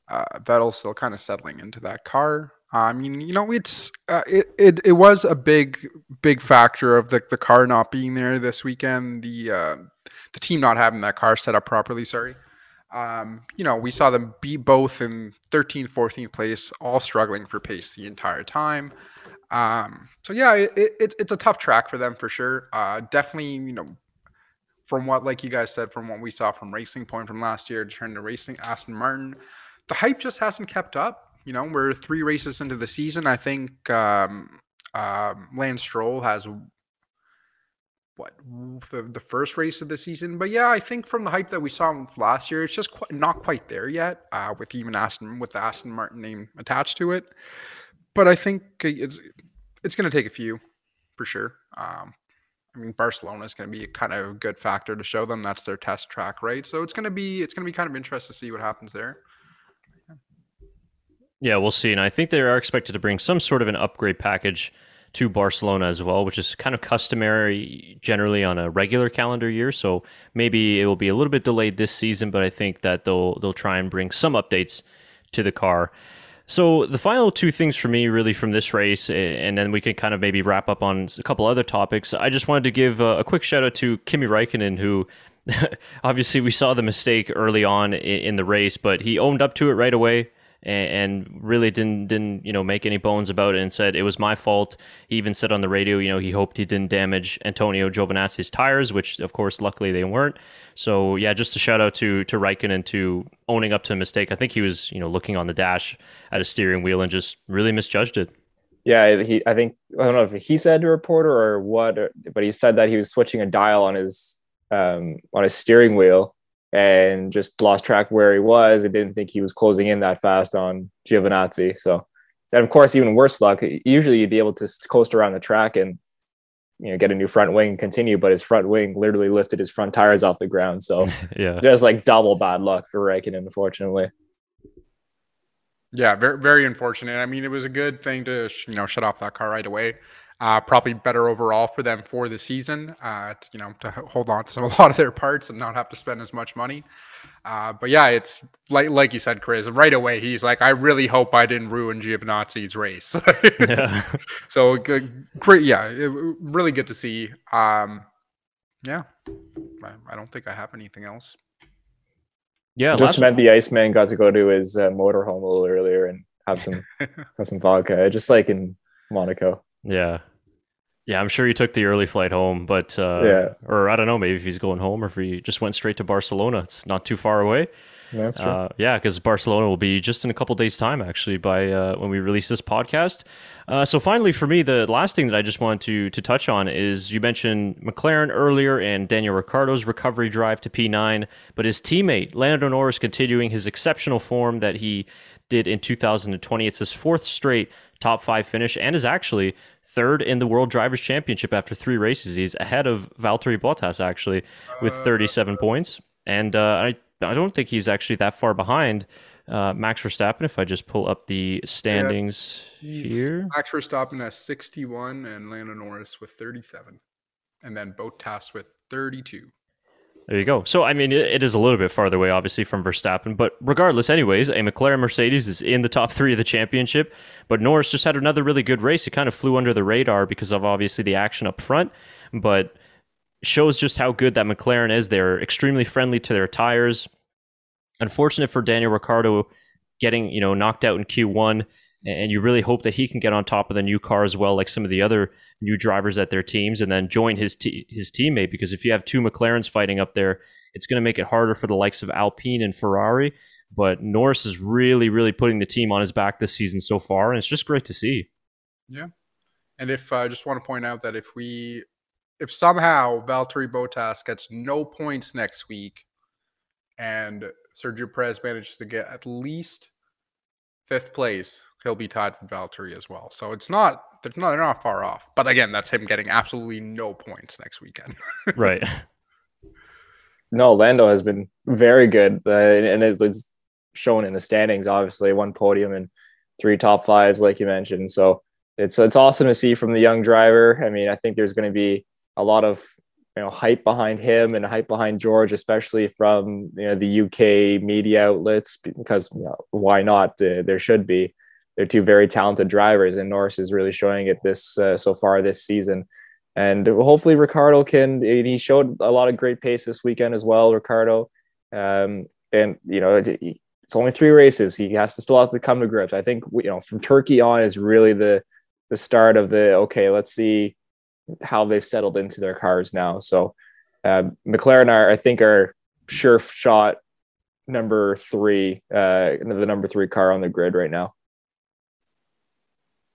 Speaker 3: uh, Vettel still kind of settling into that car. I mean, you know, it's uh, it, it it was a big big factor of the the car not being there this weekend. The uh, the team not having that car set up properly. Sorry. Um, you know, we saw them be both in 13th, 14th place, all struggling for pace the entire time. Um, so yeah, it, it, it's a tough track for them for sure. Uh, definitely, you know, from what, like you guys said, from what we saw from Racing Point from last year to turn to Racing Aston Martin, the hype just hasn't kept up. You know, we're three races into the season. I think um, uh, Lance Stroll has what the, the first race of the season. But yeah, I think from the hype that we saw last year, it's just quite, not quite there yet. Uh, with even Aston with the Aston Martin name attached to it, but I think it's it's going to take a few for sure. Um, I mean, Barcelona is going to be kind of a good factor to show them. That's their test track, right? So it's going to be it's going to be kind of interesting to see what happens there.
Speaker 1: Yeah, we'll see. And I think they are expected to bring some sort of an upgrade package to Barcelona as well, which is kind of customary generally on a regular calendar year. So maybe it will be a little bit delayed this season, but I think that they'll they'll try and bring some updates to the car. So the final two things for me, really, from this race, and then we can kind of maybe wrap up on a couple other topics. I just wanted to give a, quick shout out to Kimi Raikkonen, who obviously we saw the mistake early on in the race, but he owned up to it right away and, really didn't didn't you know make any bones about it and said it was my fault. He even said on the radio, you know, he hoped he didn't damage Antonio Giovinazzi's tires, which of course luckily they weren't. So yeah, just a shout out to to Raikkonen to owning up to a mistake. I think he was you know looking on the dash at a steering wheel and just really misjudged it.
Speaker 2: Yeah, he. I think I don't know if he said to a reporter or what, but he said that he was switching a dial on his um, on his steering wheel and just lost track where he was. I didn't think he was closing in that fast on Giovinazzi. So, and of course, even worse luck. Usually, you'd be able to coast around the track and you know get a new front wing and continue, but his front wing literally lifted his front tires off the ground. So,
Speaker 1: yeah,
Speaker 2: just like double bad luck for Raikkonen, unfortunately.
Speaker 3: Yeah, very very unfortunate. I mean, it was a good thing to you know shut off that car right away. Uh, probably better overall for them for the season. Uh, to, you know, to hold on to some a lot of their parts and not have to spend as much money. Uh, but yeah, it's like like you said, Chris. Right away, he's like, "I really hope I didn't ruin Giovinazzi's race." yeah. So great, yeah, it, really good to see. Um, yeah, I, I, don't think I have anything else.
Speaker 2: Yeah, just meant the Iceman got to go to his uh, motorhome a little earlier and have some have some vodka, just like in Monaco.
Speaker 1: Yeah, Yeah, I'm sure he took the early flight home, but uh,
Speaker 2: Yeah.
Speaker 1: or I don't know, maybe if he's going home or if he just went straight to Barcelona. It's not too far away.
Speaker 2: That's true.
Speaker 1: Uh, yeah, because Barcelona will be just in a couple days' time, actually, by uh, when we release this podcast. Uh, so finally, for me, the last thing that I just wanted to to touch on is you mentioned McLaren earlier and Daniel Ricciardo's recovery drive to P9, but his teammate Lando Norris continuing his exceptional form that he did in 2020. It's his fourth straight top five finish and is actually third in the World Drivers' Championship after three races. He's ahead of Valtteri Bottas actually with 37 points, and uh, I I don't think he's actually that far behind uh, Max Verstappen. If I just pull up the standings
Speaker 3: He's
Speaker 1: here,
Speaker 3: Max Verstappen has 61 and Lando Norris with 37. And then Bottas with 32.
Speaker 1: There you go. So I mean, it, is a little bit farther away, obviously, from Verstappen, but regardless, anyways, a McLaren Mercedes is in the top three of the championship. But Norris just had another really good race. It kind of flew under the radar because of obviously the action up front, but shows just how good that McLaren is. They're extremely friendly to their tires. Unfortunate for Daniel Ricciardo getting you know knocked out in Q1, and you really hope that he can get on top of the new car as well, like some of the other new drivers at their teams, and then join his te- his teammate. Because if you have two McLarens fighting up there, it's going to make it harder for the likes of Alpine and Ferrari. But Norris is really, really putting the team on his back this season so far, and it's just great to see.
Speaker 3: Yeah, and if uh, I just want to point out that if we, if somehow Valtteri Bottas gets no points next week and Sergio Perez manages to get at least fifth place, he'll be tied with Valtteri as well. So it's not, they're not, they're not far off. But again, that's him getting absolutely no points next weekend.
Speaker 1: right.
Speaker 2: no, Lando has been very good, uh, and it's shown in the standings. Obviously, one podium and three top fives, like you mentioned. So it's it's awesome to see from the young driver. I mean, I think there's going to be a lot of you know hype behind him and hype behind George, especially from you know the UK media outlets, because you know, why not? Uh, there should be. They're two very talented drivers, and Norris is really showing it this uh, so far this season. And hopefully Ricciardo can. He showed a lot of great pace this weekend as well, Ricciardo. Um, and you know, it's only three races. He has to still have to come to grips. I think you know from Turkey on is really the the start of the okay. Let's see how they've settled into their cars now. So uh, McLaren are, I think, are sure shot number three, uh, the number three car on the grid right now.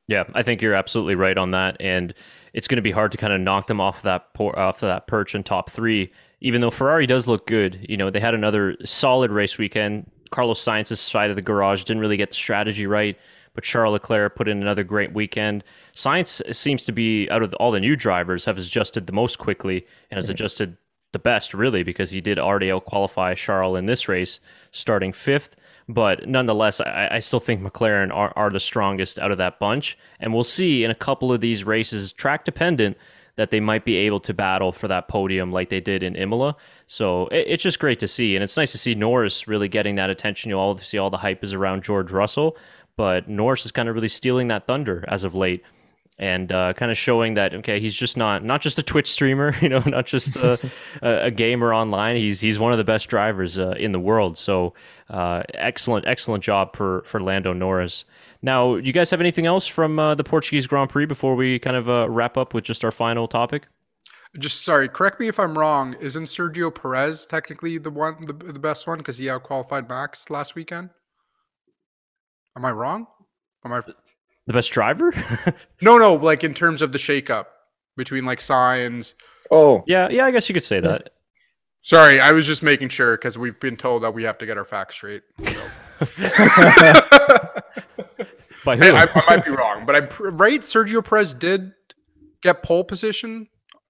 Speaker 1: Yeah, I think you're absolutely right on that, and it's going to be hard to kind of knock them off that por- off that perch in top three. Even though Ferrari does look good, you know they had another solid race weekend. Carlos Sainz's side of the garage didn't really get the strategy right, but Charles Leclerc put in another great weekend. Sainz seems to be out of all the new drivers have adjusted the most quickly and has mm-hmm. adjusted the best really because he did already out qualify Charles in this race, starting fifth. But nonetheless, I, I still think McLaren are, are the strongest out of that bunch. And we'll see in a couple of these races, track dependent, that they might be able to battle for that podium like they did in Imola. So it, it's just great to see. And it's nice to see Norris really getting that attention. You all see all the hype is around George Russell, but Norris is kind of really stealing that thunder as of late and uh, kind of showing that okay, he's just not not just a Twitch streamer, you know, not just a, a, gamer online. He's he's one of the best drivers uh, in the world. So uh, excellent excellent job for for Lando Norris. Now, you guys have anything else from uh, the Portuguese Grand Prix before we kind of uh, wrap up with just our final topic?
Speaker 3: Just sorry, correct me if I'm wrong. Isn't Sergio Perez technically the one, the, the best one because he outqualified Max last weekend? Am I wrong? Am I?
Speaker 1: The best driver?
Speaker 3: No, no. Like in terms of the shakeup between like Sainz.
Speaker 2: Oh,
Speaker 1: yeah, yeah, I guess you could say that.
Speaker 3: Sorry, I was just making sure because we've been told that we have to get our facts straight. So.
Speaker 1: By who?
Speaker 3: Hey, I, I might be wrong, but I'm pr- right. Sergio Perez did get pole position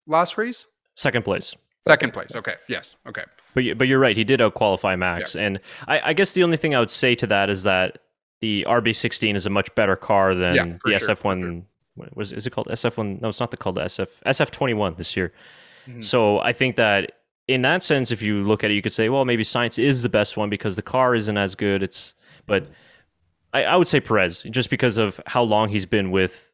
Speaker 3: last race,
Speaker 1: Second place.
Speaker 3: second place. Okay, yes, okay.
Speaker 1: But you, but you're right. He did outqualify Max, and I, I guess the only thing I would say to that is that the RB16 is a much better car than
Speaker 3: Yeah,
Speaker 1: the
Speaker 3: sure,
Speaker 1: SF1. What was is it called SF1? No, it's not the called the SF SF21 this year.
Speaker 3: Mhm.
Speaker 1: So I think that in that sense, if you look at it, you could say, well, maybe Sainz is the best one because the car isn't as good. It's but I, I would say Perez just because of how long he's been with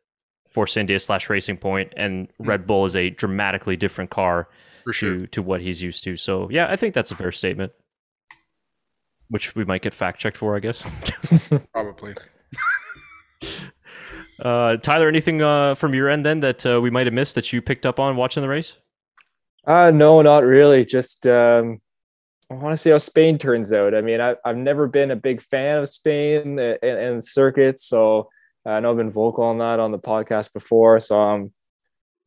Speaker 1: Force India slash Racing Point, and Red Bull is a dramatically different car
Speaker 3: For sure.
Speaker 1: to to what he's used to. So yeah, I think that's a fair statement. Which we might get fact checked for, I guess.
Speaker 3: Probably.
Speaker 1: Uh, Tyler, anything uh, from your end then that uh, we might have missed that you picked up on watching the race?
Speaker 2: Uh, no, not really. Just um, I want to see how Spain turns out. I mean, I, I've never been a big fan of Spain and, and circuits, so I know I've been vocal on that on the podcast before. So um,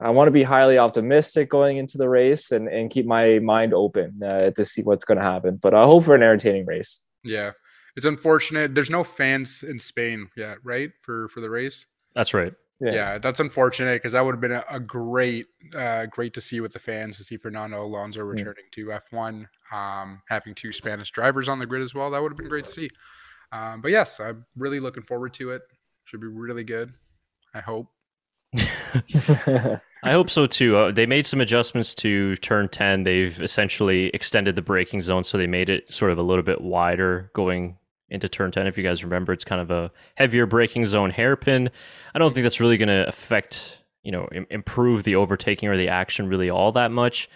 Speaker 2: I want to be highly optimistic going into the race and, and keep my mind open uh, to see what's going to happen. But I hope for an entertaining race.
Speaker 3: Yeah, it's unfortunate. There's no fans in Spain yet, right? For for the race.
Speaker 1: That's right.
Speaker 3: Yeah, yeah that's unfortunate because that would have been a, a, great, uh, great to see with the fans to see Fernando Alonso returning yeah. to F1, um, having two Spanish drivers on the grid as well. That would have been great to see. Um, but yes, I'm really looking forward to it. Should be really good. I hope.
Speaker 1: I hope so too. Uh, they made some adjustments to turn 10. They've essentially extended the braking zone, so they made it sort of a little bit wider going into turn 10. If you guys remember, it's kind of a heavier braking zone hairpin. I don't think that's really going to affect, you know, Im- improve the overtaking or the action really all that much.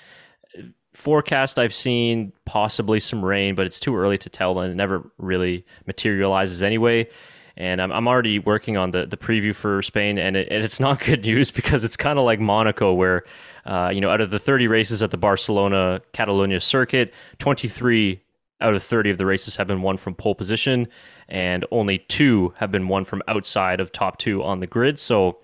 Speaker 1: Forecast I've seen possibly some rain, but it's too early to tell, and it never really materializes anyway. And I'm, I'm already working on the, the preview for Spain, and, it, and it's not good news because it's kind of like Monaco, where uh, you know out of the 30 races at the Barcelona Catalonia circuit, 23 out of 30 of the races have been won from pole position, and only two have been won from outside of top two on the grid. So,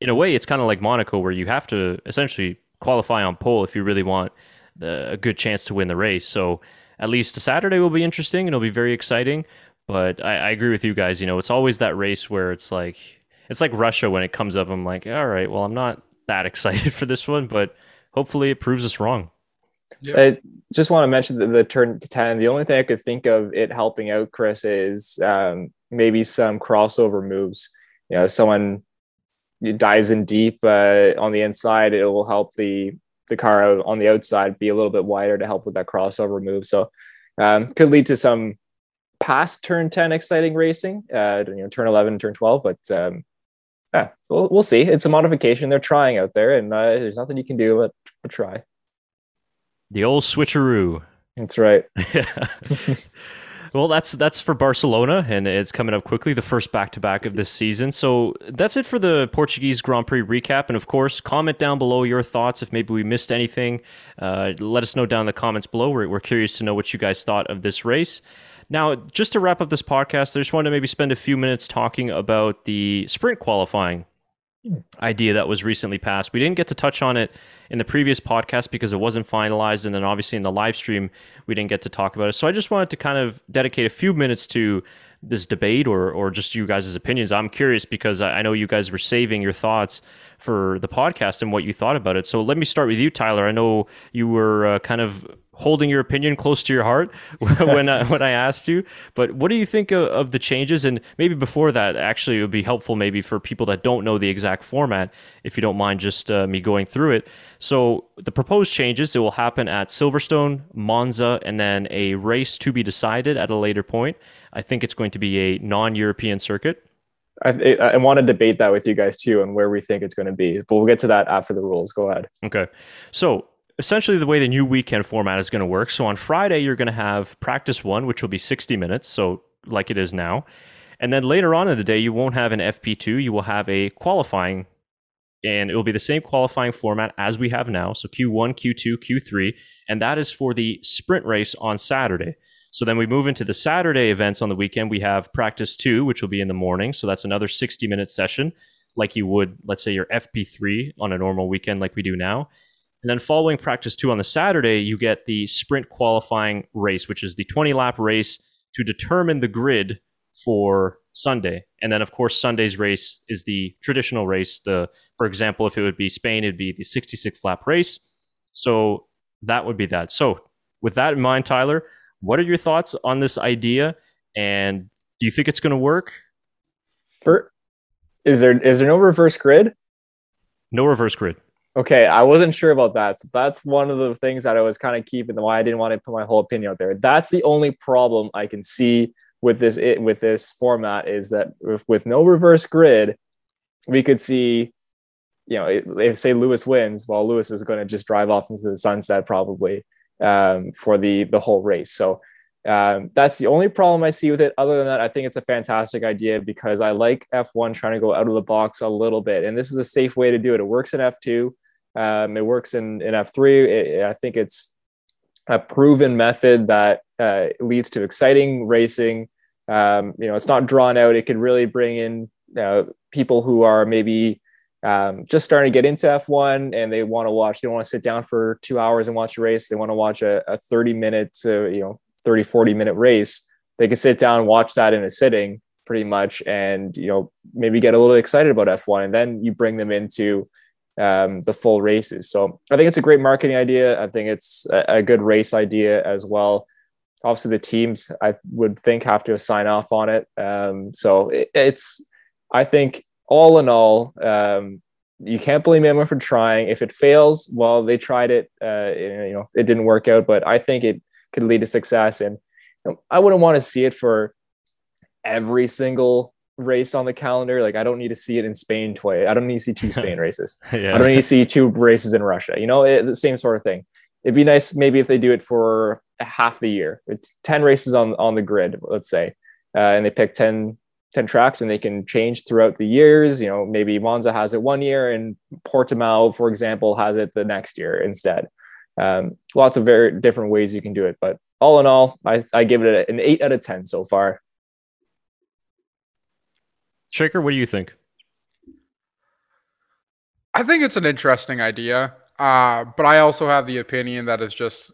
Speaker 1: in a way, it's kind of like Monaco, where you have to essentially qualify on pole if you really want the, a good chance to win the race. So, at least Saturday will be interesting and it'll be very exciting. But I, I agree with you guys. You know, it's always that race where it's like it's like Russia when it comes up. I'm like, all right, well, I'm not that excited for this one, but hopefully it proves us wrong.
Speaker 2: Yep. I just want to mention the, the turn to 10. The only thing I could think of it helping out, Chris, is um, maybe some crossover moves. You know, someone dives in deep uh, on the inside, it will help the the car on the outside be a little bit wider to help with that crossover move. So um, could lead to some past turn 10 exciting racing, uh, you know, turn 11, turn 12, but um, yeah, we'll, we'll see. It's a modification they're trying out there, and uh, there's nothing you can do but, but try.
Speaker 1: The old switcheroo.
Speaker 2: That's right.
Speaker 1: well, that's that's for Barcelona, and it's coming up quickly. The first back to back of this season. So that's it for the Portuguese Grand Prix recap. And of course, comment down below your thoughts if maybe we missed anything. Uh, let us know down in the comments below. We're, we're curious to know what you guys thought of this race. Now, just to wrap up this podcast, I just wanted to maybe spend a few minutes talking about the sprint qualifying idea that was recently passed. We didn't get to touch on it in the previous podcast because it wasn't finalized, and then obviously in the live stream we didn't get to talk about it. So I just wanted to kind of dedicate a few minutes to this debate or or just you guys' opinions. I'm curious because I know you guys were saving your thoughts for the podcast and what you thought about it. So let me start with you, Tyler. I know you were uh, kind of holding your opinion close to your heart when I, when I asked you. But what do you think of, of, the changes? And maybe before that, actually, it would be helpful maybe for people that don't know the exact format, if you don't mind just uh, me going through it. So the proposed changes, it will happen at Silverstone, Monza, and then a race to be decided at a later point. I think it's going to be a non-European circuit.
Speaker 2: I, I, want to debate that with you guys too and where we think it's going to be, but we'll get to that after the rules. Go ahead.
Speaker 1: Okay. So essentially the way the new weekend format is going to work. So on Friday, you're going to have practice one, which will be 60 minutes. So like it is now. And then later on in the day, you won't have an FP2. You will have a qualifying, and it will be the same qualifying format as we have now. So Q1, Q2, Q3. And that is for the sprint race on Saturday. So then we move into the Saturday events on the weekend. We have practice two, which will be in the morning. So that's another 60 minute session, like you would, let's say, your FP3 on a normal weekend, like we do now. And then following practice two on the Saturday, you get the sprint qualifying race, which is the 20 lap race to determine the grid for Sunday. And then, of course, Sunday's race is the traditional race. The, for example, if it would be Spain, it'd be the 66 lap race. So that would be that. So, with that in mind, Tyler, what are your thoughts on this idea? And do you think it's going to work?
Speaker 2: For is there is there no reverse grid?
Speaker 1: No reverse grid.
Speaker 2: Okay, I wasn't sure about that. So that's one of the things that I was kind of keeping. Why I didn't want to put my whole opinion out there. That's the only problem I can see with this it with this format is that with, with no reverse grid, we could see, you know, if say Lewis wins, well, Lewis is going to just drive off into the sunset probably um, for the the whole race. So Um, that's the only problem I see with it. Other than that, I think it's a fantastic idea because I like F1 trying to go out of the box a little bit, and this is a safe way to do it. It works in F2, um, it works in in F3. It, I think it's a proven method that uh, leads to exciting racing. Um, you know, it's not drawn out. It could really bring in uh, people who are maybe um, just starting to get into F1 and they want to watch, they don't want to sit down for two hours and watch a race. They want to watch a, a 30 minute, uh, you know, 30, 40 minute race. They can sit down and watch that in a sitting pretty much and, you know, maybe get a little excited about F1 and then you bring them into um, the full races. So I think it's a great marketing idea. I think it's a, a good race idea as well. Obviously, the teams I would think have to sign off on it. Um, so it, it's, I think all in all, um, you can't blame anyone for trying. If it fails, well, they tried it. Uh, you know, it didn't work out, but I think it could lead to success. And you know, I wouldn't want to see it for every single race on the calendar. Like, I don't need to see it in Spain twice. I don't need to see two Spain races. yeah. I don't need to see two races in Russia. You know, it, the same sort of thing. It'd be nice maybe if they do it for half the year. It's ten races on on the grid, let's say, uh, and they pick 10, 10 tracks and they can change throughout the years. You know, maybe Monza has it one year and Portimao, for example, has it the next year instead. Um, lots of very different ways you can do it. But all in all, I, I give it an eight out of 10 so far.
Speaker 1: Shaker, what do you think?
Speaker 3: I think it's an interesting idea. Uh, but I also have the opinion that it's just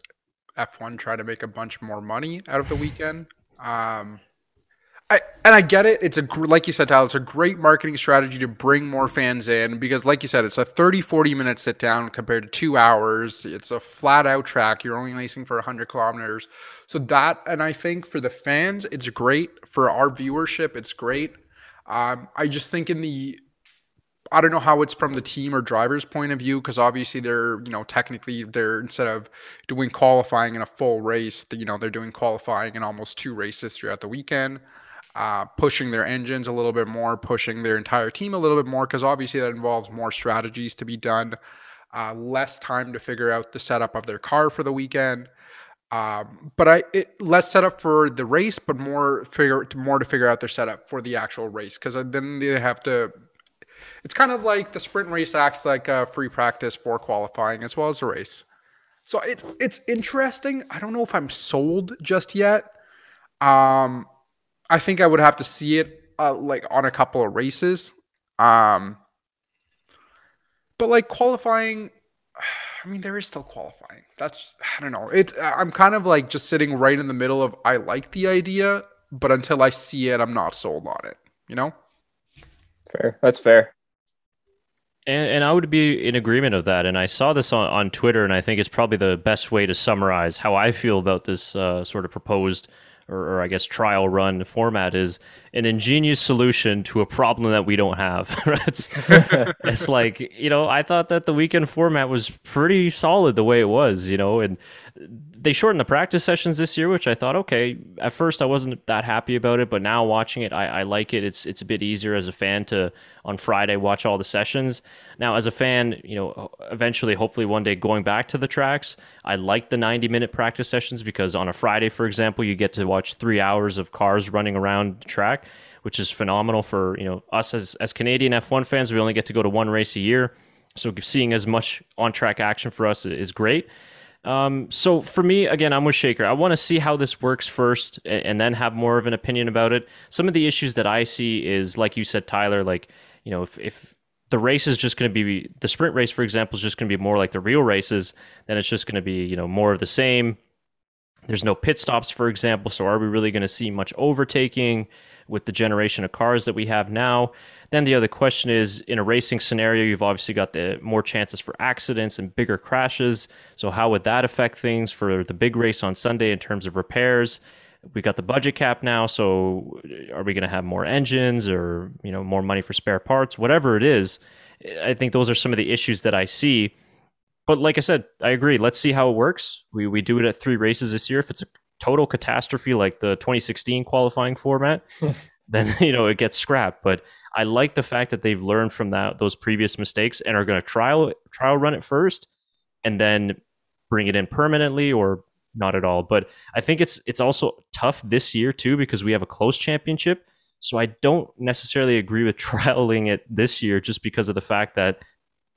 Speaker 3: F1 trying to make a bunch more money out of the weekend. Um, I, and I get it. It's a like you said, Tyler. It's a great marketing strategy to bring more fans in because, like you said, it's a 30, 40 minute sit down compared to two hours. It's a flat out track. You're only racing for 100 kilometers. So that, and I think for the fans, it's great. For our viewership, it's great. Um, I just think in the I don't know how it's from the team or driver's point of view because obviously they're you know technically they're instead of doing qualifying in a full race, you know they're doing qualifying in almost two races throughout the weekend uh, pushing their engines a little bit more, pushing their entire team a little bit more, because obviously that involves more strategies to be done, uh, less time to figure out the setup of their car for the weekend. Um, but I it, less setup for the race, but more figure more to figure out their setup for the actual race, because then they have to. It's kind of like the sprint race acts like a free practice for qualifying as well as the race. So it's it's interesting. I don't know if I'm sold just yet. Um, I think I would have to see it uh, like on a couple of races. Um, but like qualifying, I mean, there is still qualifying. That's I don't know. It I'm kind of like just sitting right in the middle of I like the idea, but until I see it, I'm not sold on it. You know.
Speaker 2: Fair. That's fair.
Speaker 1: And, and I would be in agreement of that. And I saw this on, on Twitter, and I think it's probably the best way to summarize how I feel about this uh, sort of proposed or, or, I guess trial run format is an ingenious solution to a problem that we don't have. it's, it's like you know I thought that the weekend format was pretty solid the way it was, you know, and they shortened the practice sessions this year, which I thought, okay, at first I wasn't that happy about it, but now watching it, I, I, like it. It's it's a bit easier as a fan to on Friday watch all the sessions. Now, as a fan, you know, eventually, hopefully, one day going back to the tracks, I like the 90 minute practice sessions because on a Friday, for example, you get to watch three hours of cars running around the track, which is phenomenal for you know us as as Canadian F1 fans. We only get to go to one race a year, so seeing as much on track action for us is great. Um, so for me, again, I'm with Shaker. I want to see how this works first and, then have more of an opinion about it. Some of the issues that I see is, like you said, Tyler, like, you know, if, if the race is just going to be the sprint race, for example, is just going to be more like the real races, then it's just going to be, you know, more of the same. There's no pit stops, for example. So are we really going to see much overtaking with the generation of cars that we have now? Then the other question is in a racing scenario, you've obviously got the more chances for accidents and bigger crashes. So how would that affect things for the big race on Sunday in terms of repairs? We got the budget cap now, so are we going to have more engines or you know more money for spare parts? Whatever it is, I think those are some of the issues that I see. But like I said, I agree. Let's see how it works. We we do it at three races this year. If it's a total catastrophe like the 2016 qualifying format, then you know it gets scrapped. But I like the fact that they've learned from that those previous mistakes and are going to trial trial run it first, and then bring it in permanently or not at all. But I think it's it's also tough this year too because we have a close championship. So I don't necessarily agree with trialing it this year just because of the fact that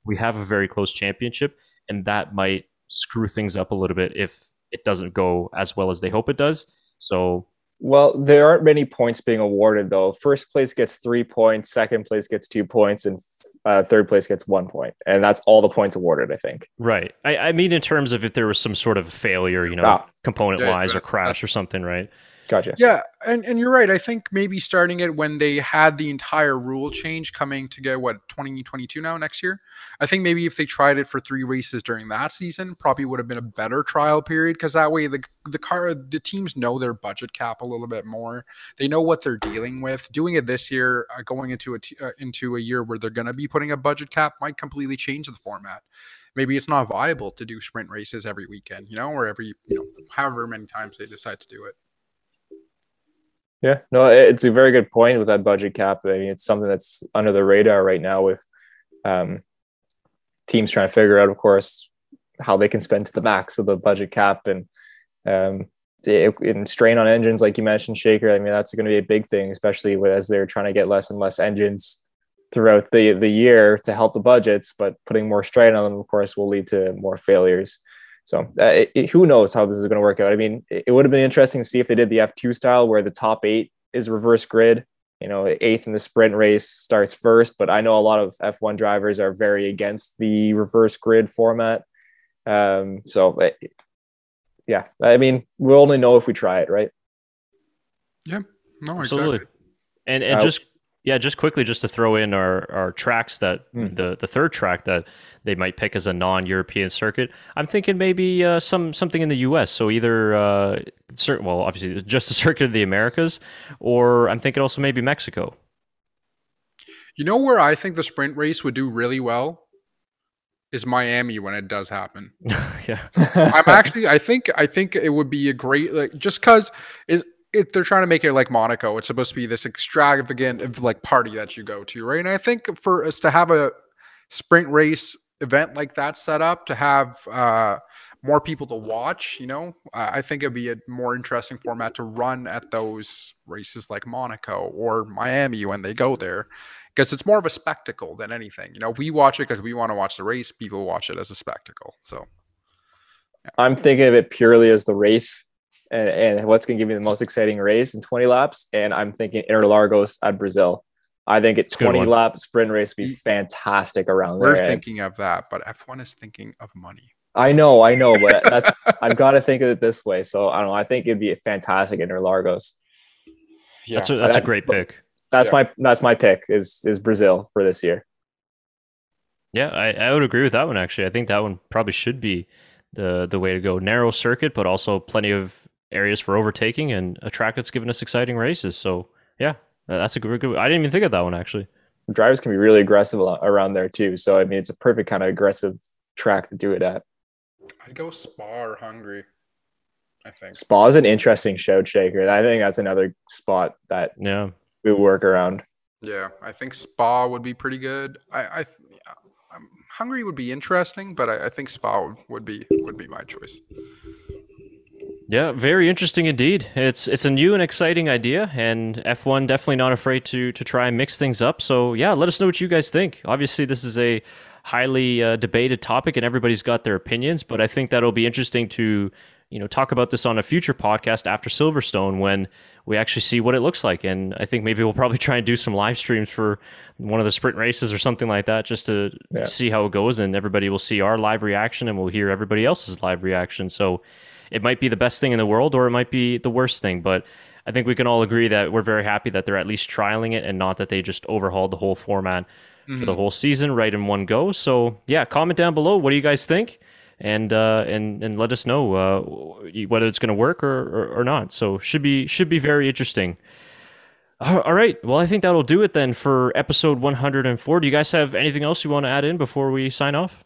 Speaker 1: we have a very close championship and that might screw things up a little bit if it doesn't go as well as they hope it does. So
Speaker 2: well, there aren't many points being awarded though. First place gets three points, second place gets two points, and uh, third place gets one point, and that's all the points awarded. I think.
Speaker 1: Right. I, I mean, in terms of if there was some sort of failure, you know, ah. component wise or crash or something, right?
Speaker 2: Gotcha.
Speaker 3: Yeah, and, and you're right. I think maybe starting it when they had the entire rule change coming to get what 2022 now next year. I think maybe if they tried it for three races during that season, probably would have been a better trial period because that way the the car the teams know their budget cap a little bit more. They know what they're dealing with. Doing it this year, uh, going into a t- uh, into a year where they're going to be putting a budget cap, might completely change the format maybe it's not viable to do sprint races every weekend, you know, or every, you know, however many times they decide to do it.
Speaker 2: Yeah, no, it's a very good point with that budget cap. I mean, it's something that's under the radar right now with um, teams trying to figure out, of course, how they can spend to the max of the budget cap and um, and strain on engines, like you mentioned, Shaker. I mean, that's going to be a big thing, especially as they're trying to get less and less engines throughout the the year to help the budgets. But putting more strain on them, of course, will lead to more failures. So uh, it, it, who knows how this is going to work out? I mean, it, it would have been interesting to see if they did the F2 style where the top eight is reverse grid. You know, eighth in the sprint race starts first, but I know a lot of F1 drivers are very against the reverse grid format. Um, so, uh, yeah, I mean, we'll only know if we try it, right?
Speaker 3: Yeah, no, absolutely.
Speaker 1: And and uh, just yeah, just quickly, just to throw in our, our tracks that hmm. the the third track that they might pick as a non-European circuit. I'm thinking maybe uh, some something in the U.S. So either uh, certain, well, obviously just the circuit of the Americas, or I'm thinking also maybe Mexico.
Speaker 3: You know where I think the sprint race would do really well is Miami when it does happen.
Speaker 1: yeah,
Speaker 3: I'm actually I think I think it would be a great like just because is it, they're trying to make it like Monaco. It's supposed to be this extravagant like party that you go to, right? And I think for us to have a sprint race event like that set up, to have uh, more people to watch, you know, I think it'd be a more interesting format to run at those races like Monaco or Miami when they go there, because it's more of a spectacle than anything. You know, we watch it because we want to watch the race. People watch it as a spectacle. So.
Speaker 2: I'm thinking of it purely as the race and, and what's going to give me the most exciting race in 20 laps. And I'm thinking Interlagos at Brazil. I think a 20 lap sprint race would be fantastic around
Speaker 3: We're
Speaker 2: there.
Speaker 3: We're thinking of that, but F1 is thinking of money.
Speaker 2: I know, I know, but that's I've got to think of it this way. So I don't know. I think it'd be fantastic Interlagos.
Speaker 1: Yeah, that's a, that's a great pick.
Speaker 2: That's yeah. my that's my pick is is Brazil for this year.
Speaker 1: Yeah, I, I would agree with that one actually. I think that one probably should be the the way to go. Narrow circuit, but also plenty of areas for overtaking and a track that's given us exciting races. So yeah, that's a good, good. I didn't even think of that one actually.
Speaker 2: Drivers can be really aggressive around there too. So I mean, it's a perfect kind of aggressive track to do it at.
Speaker 3: I'd go Spa or Hungary. I think
Speaker 2: Spa is an interesting show shaker. I think that's another spot that
Speaker 1: yeah
Speaker 2: we work around.
Speaker 3: Yeah, I think Spa would be pretty good. I, I um, Hungary would be interesting, but I, I think Spa would be would be my choice.
Speaker 1: Yeah, very interesting indeed. It's it's a new and exciting idea, and F1 definitely not afraid to to try and mix things up. So yeah, let us know what you guys think. Obviously, this is a highly uh, debated topic, and everybody's got their opinions. But I think that'll be interesting to you know talk about this on a future podcast after Silverstone when we actually see what it looks like. And I think maybe we'll probably try and do some live streams for one of the sprint races or something like that, just to yeah. see how it goes, and everybody will see our live reaction, and we'll hear everybody else's live reaction. So it might be the best thing in the world or it might be the worst thing. But I think we can all agree that we're very happy that they're at least trialing it and not that they just overhauled the whole format mm-hmm. for the mm-hmm. whole season right in one go. So yeah, comment down below. What do you guys think? And uh, and and let us know uh, whether it's going to work or, or, or not. So should be should be very interesting. All right. Well, I think that'll do it then for episode 104. Do you guys have anything else you want to add in before we sign off?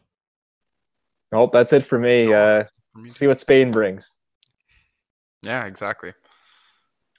Speaker 2: Nope, that's it for me. Uh, See what Spain brings.
Speaker 3: Yeah, exactly.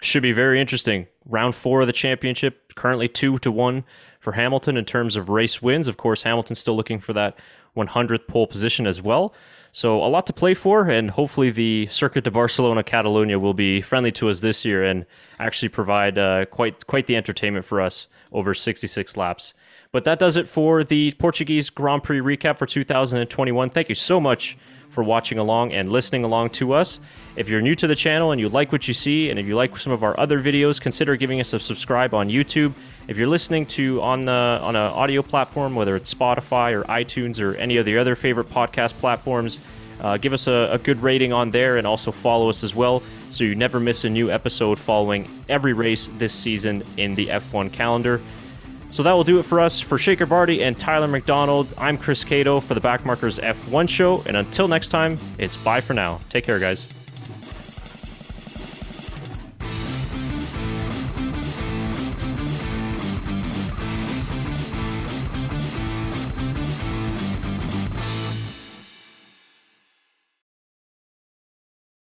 Speaker 1: Should be very interesting. Round four of the championship, currently two to one for Hamilton in terms of race wins. Of course, Hamilton's still looking for that 100th pole position as well. So a lot to play for, and hopefully the Circuit de Barcelona Catalunya will be friendly to us this year and actually provide uh, quite quite the entertainment for us over 66 laps. But that does it for the Portuguese Grand Prix recap for 2021. Thank you so much for watching along and listening along to us. If you're new to the channel and you like what you see, and if you like some of our other videos, consider giving us a subscribe on YouTube. If you're listening to on the on an audio platform, whether it's Spotify or iTunes or any of the other favorite podcast platforms, uh, give us a, a good rating on there and also follow us as well so you never miss a new episode following every race this season in the F1 calendar. So that will do it for us. For Shaker Barty and Tyler McDonald, I'm Chris Cato for the Backmarkers F1 show. And until next time, it's bye for now. Take care, guys.